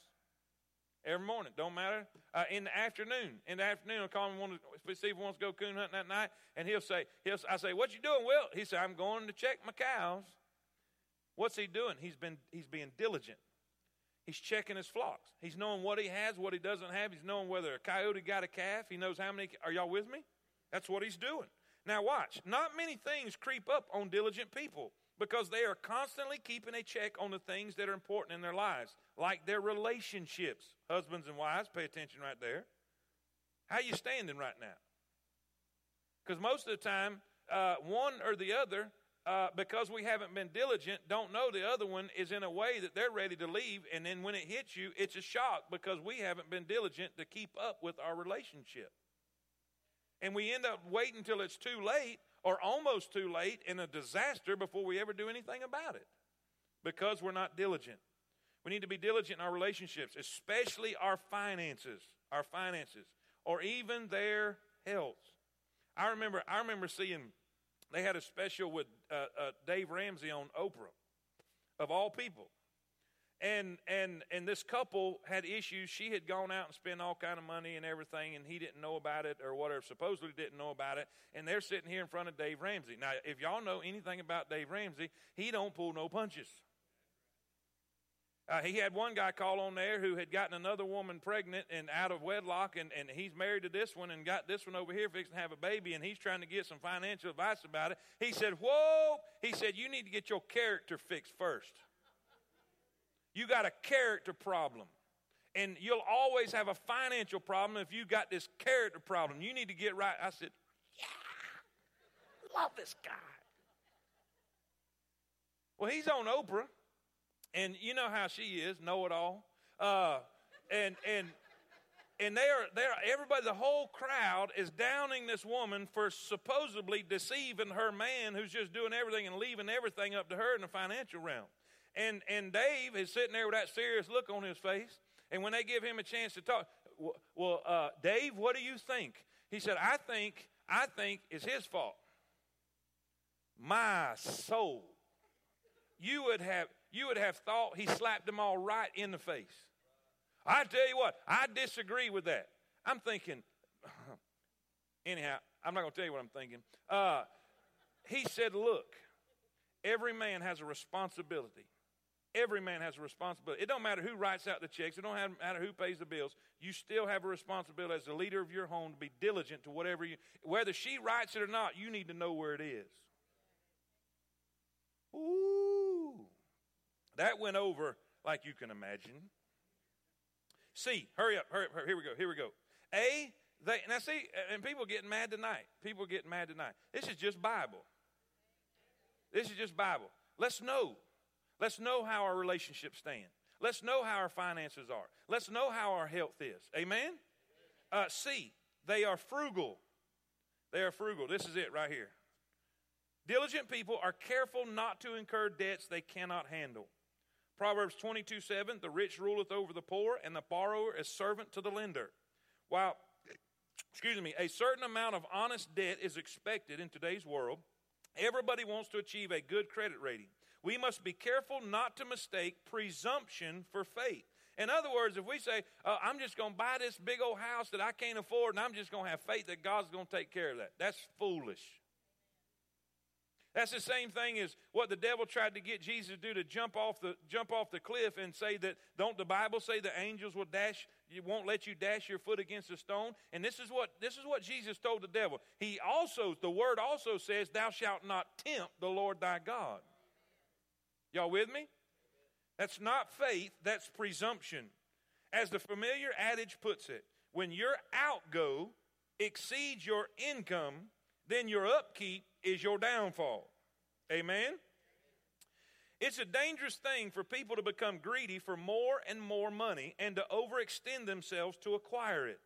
Every morning, don't matter. Uh, in the afternoon, in the afternoon, I'll call him want see if he wants to go coon hunting that night, and he'll say, he'll, I say, what you doing, Will? He said, I'm going to check my cows. What's he doing? He's been he's being diligent. He's checking his flocks. He's knowing what he has, what he doesn't have. He's knowing whether a coyote got a calf. He knows how many. Are y'all with me? That's what he's doing. Now, watch. Not many things creep up on diligent people because they are constantly keeping a check on the things that are important in their lives, like their relationships. Husbands and wives, pay attention right there. How you standing right now? Because most of the time, uh, one or the other uh, because we haven't been diligent, don't know the other one is in a way that they're ready to leave. And then when it hits you, it's a shock because we haven't been diligent to keep up with our relationship. And we end up waiting until it's too late or almost too late in a disaster before we ever do anything about it because we're not diligent. We need to be diligent in our relationships, especially our finances, our finances, or even their health. I remember, I remember seeing They had a special with uh, uh, Dave Ramsey on Oprah, of all people. And and and this couple had issues. She had gone out and spent all kind of money and everything, and he didn't know about it or whatever. Supposedly didn't know about it. And they're sitting here in front of Dave Ramsey. Now, if y'all know anything about Dave Ramsey, he don't pull no punches. Uh, he had one guy call on there who had gotten another woman pregnant and out of wedlock, and, and he's married to this one and got this one over here fixing to have a baby, and he's trying to get some financial advice about it. He said, Whoa! He said, You need to get your character fixed first. You got a character problem. And you'll always have a financial problem if you got this character problem. You need to get right. I said, Yeah, love this guy. Well, he's on Oprah. And you know how she is, know it all. Uh, and and and they are they are everybody the whole crowd is downing this woman for supposedly deceiving her man who's just doing everything and leaving everything up to her in the financial realm. And and Dave is sitting there with that serious look on his face. And when they give him a chance to talk, well, uh, Dave, what do you think? He said, I think I think it's his fault. My soul, you would have you would have thought he slapped them all right in the face. I tell you what, I disagree with that. I'm thinking, anyhow, I'm not going to tell you what I'm thinking. Uh, he said, Look, every man has a responsibility. Every man has a responsibility. It don't matter who writes out the checks. It don't matter who pays the bills. You still have a responsibility as the leader of your home to be diligent to whatever you. Whether she writes it or not, you need to know where it is. Ooh. That went over like you can imagine. C, hurry up, hurry up, hurry, here we go, here we go. A, they, now see, and people getting mad tonight. People getting mad tonight. This is just Bible. This is just Bible. Let's know. Let's know how our relationships stand. Let's know how our finances are. Let's know how our health is. Amen? Uh, C, they are frugal. They are frugal. This is it right here. Diligent people are careful not to incur debts they cannot handle. Proverbs 22 7, the rich ruleth over the poor, and the borrower is servant to the lender. While, excuse me, a certain amount of honest debt is expected in today's world, everybody wants to achieve a good credit rating. We must be careful not to mistake presumption for faith. In other words, if we say, uh, I'm just going to buy this big old house that I can't afford and I'm just going to have faith that God's going to take care of that, that's foolish. That's the same thing as what the devil tried to get Jesus to do to jump off the jump off the cliff and say that don't the Bible say the angels will dash you won't let you dash your foot against a stone? And this is what this is what Jesus told the devil. He also the word also says thou shalt not tempt the Lord thy God. Y'all with me? That's not faith, that's presumption. As the familiar adage puts it, when your outgo exceeds your income, then your upkeep is your downfall. Amen? It's a dangerous thing for people to become greedy for more and more money and to overextend themselves to acquire it.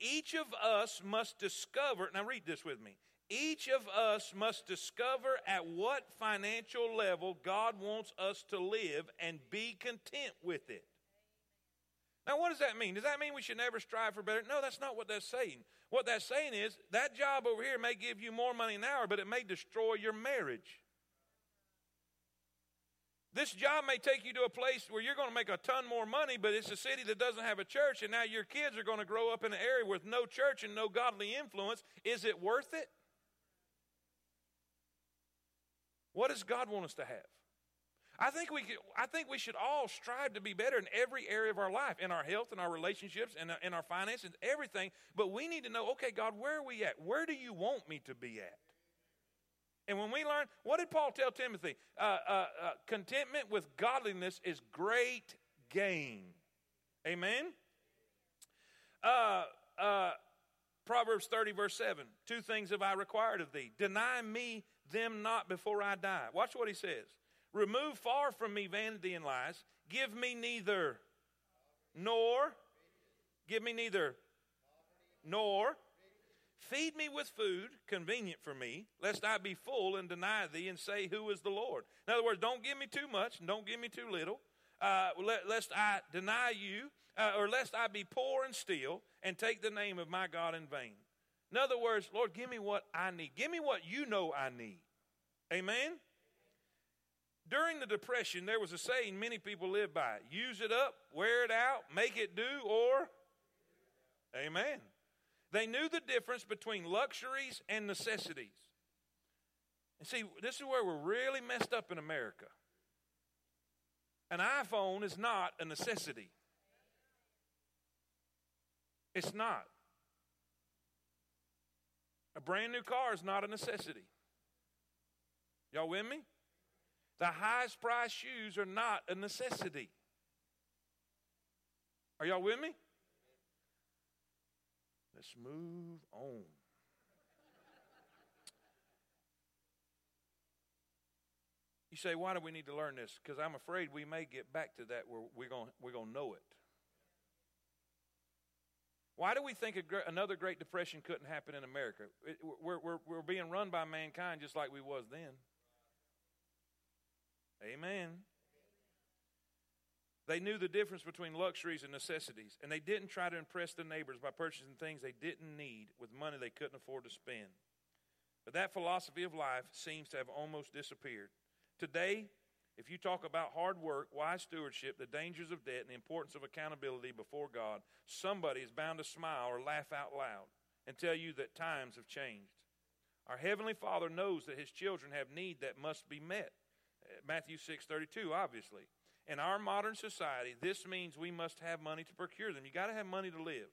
Each of us must discover, now read this with me. Each of us must discover at what financial level God wants us to live and be content with it. Now, what does that mean? Does that mean we should never strive for better? No, that's not what that's saying. What that's saying is that job over here may give you more money an hour, but it may destroy your marriage. This job may take you to a place where you're going to make a ton more money, but it's a city that doesn't have a church, and now your kids are going to grow up in an area with no church and no godly influence. Is it worth it? What does God want us to have? I think we could, I think we should all strive to be better in every area of our life, in our health, in our relationships, in, in our finances, everything. But we need to know, okay, God, where are we at? Where do you want me to be at? And when we learn, what did Paul tell Timothy? Uh, uh, uh, contentment with godliness is great gain. Amen. Uh, uh, Proverbs 30, verse 7. Two things have I required of thee. Deny me them not before I die. Watch what he says. Remove far from me vanity and lies. Give me neither nor, give me neither nor. Feed me with food convenient for me, lest I be full and deny thee and say, Who is the Lord? In other words, don't give me too much and don't give me too little, uh, lest I deny you, uh, or lest I be poor and steal and take the name of my God in vain. In other words, Lord, give me what I need. Give me what you know I need. Amen? During the Depression, there was a saying many people live by use it up, wear it out, make it do, or. Amen. They knew the difference between luxuries and necessities. And see, this is where we're really messed up in America. An iPhone is not a necessity. It's not. A brand new car is not a necessity. Y'all with me? The highest price shoes are not a necessity. Are y'all with me? Let's move on. You say, why do we need to learn this? Because I'm afraid we may get back to that where we're going we're going to know it. Why do we think another Great Depression couldn't happen in America? It, we're, we're, we're being run by mankind just like we was then. Amen. They knew the difference between luxuries and necessities, and they didn't try to impress the neighbors by purchasing things they didn't need with money they couldn't afford to spend. But that philosophy of life seems to have almost disappeared. Today, if you talk about hard work, wise stewardship, the dangers of debt, and the importance of accountability before God, somebody is bound to smile or laugh out loud and tell you that times have changed. Our Heavenly Father knows that His children have need that must be met. Uh, Matthew 6:32 obviously. In our modern society, this means we must have money to procure them. You got to have money to live.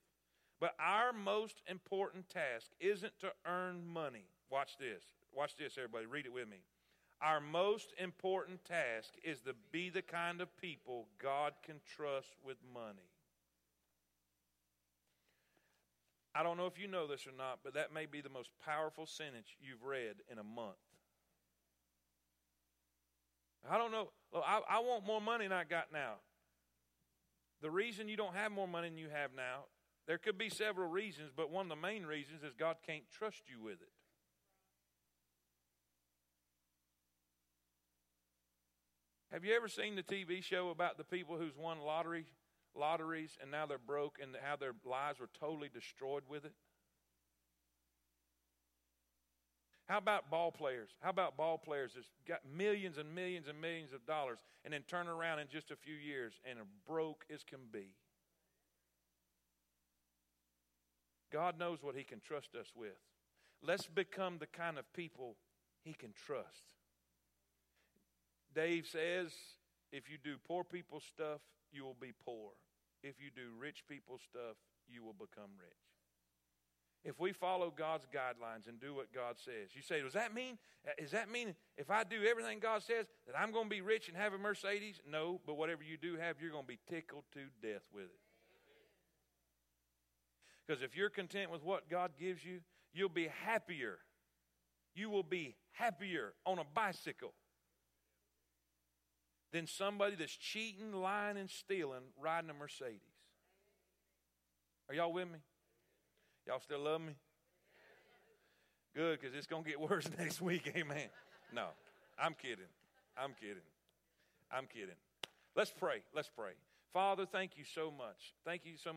But our most important task isn't to earn money. Watch this. Watch this everybody. Read it with me. Our most important task is to be the kind of people God can trust with money. I don't know if you know this or not, but that may be the most powerful sentence you've read in a month. I don't know. Look, I, I want more money than I got now. The reason you don't have more money than you have now, there could be several reasons, but one of the main reasons is God can't trust you with it. Have you ever seen the TV show about the people who's won lottery lotteries and now they're broke and how their lives were totally destroyed with it? How about ball players? How about ball players that's got millions and millions and millions of dollars and then turn around in just a few years and are broke as can be? God knows what He can trust us with. Let's become the kind of people He can trust. Dave says, if you do poor people's stuff, you will be poor. If you do rich people's stuff, you will become rich. If we follow God's guidelines and do what God says, you say, does that mean, uh, does that mean if I do everything God says that I'm going to be rich and have a Mercedes? No, but whatever you do have, you're going to be tickled to death with it. Because if you're content with what God gives you, you'll be happier. You will be happier on a bicycle than somebody that's cheating, lying, and stealing riding a Mercedes. Are y'all with me? Y'all still love me? Good, because it's going to get worse next week. Amen. No, I'm kidding. I'm kidding. I'm kidding. Let's pray. Let's pray. Father, thank you so much. Thank you so much.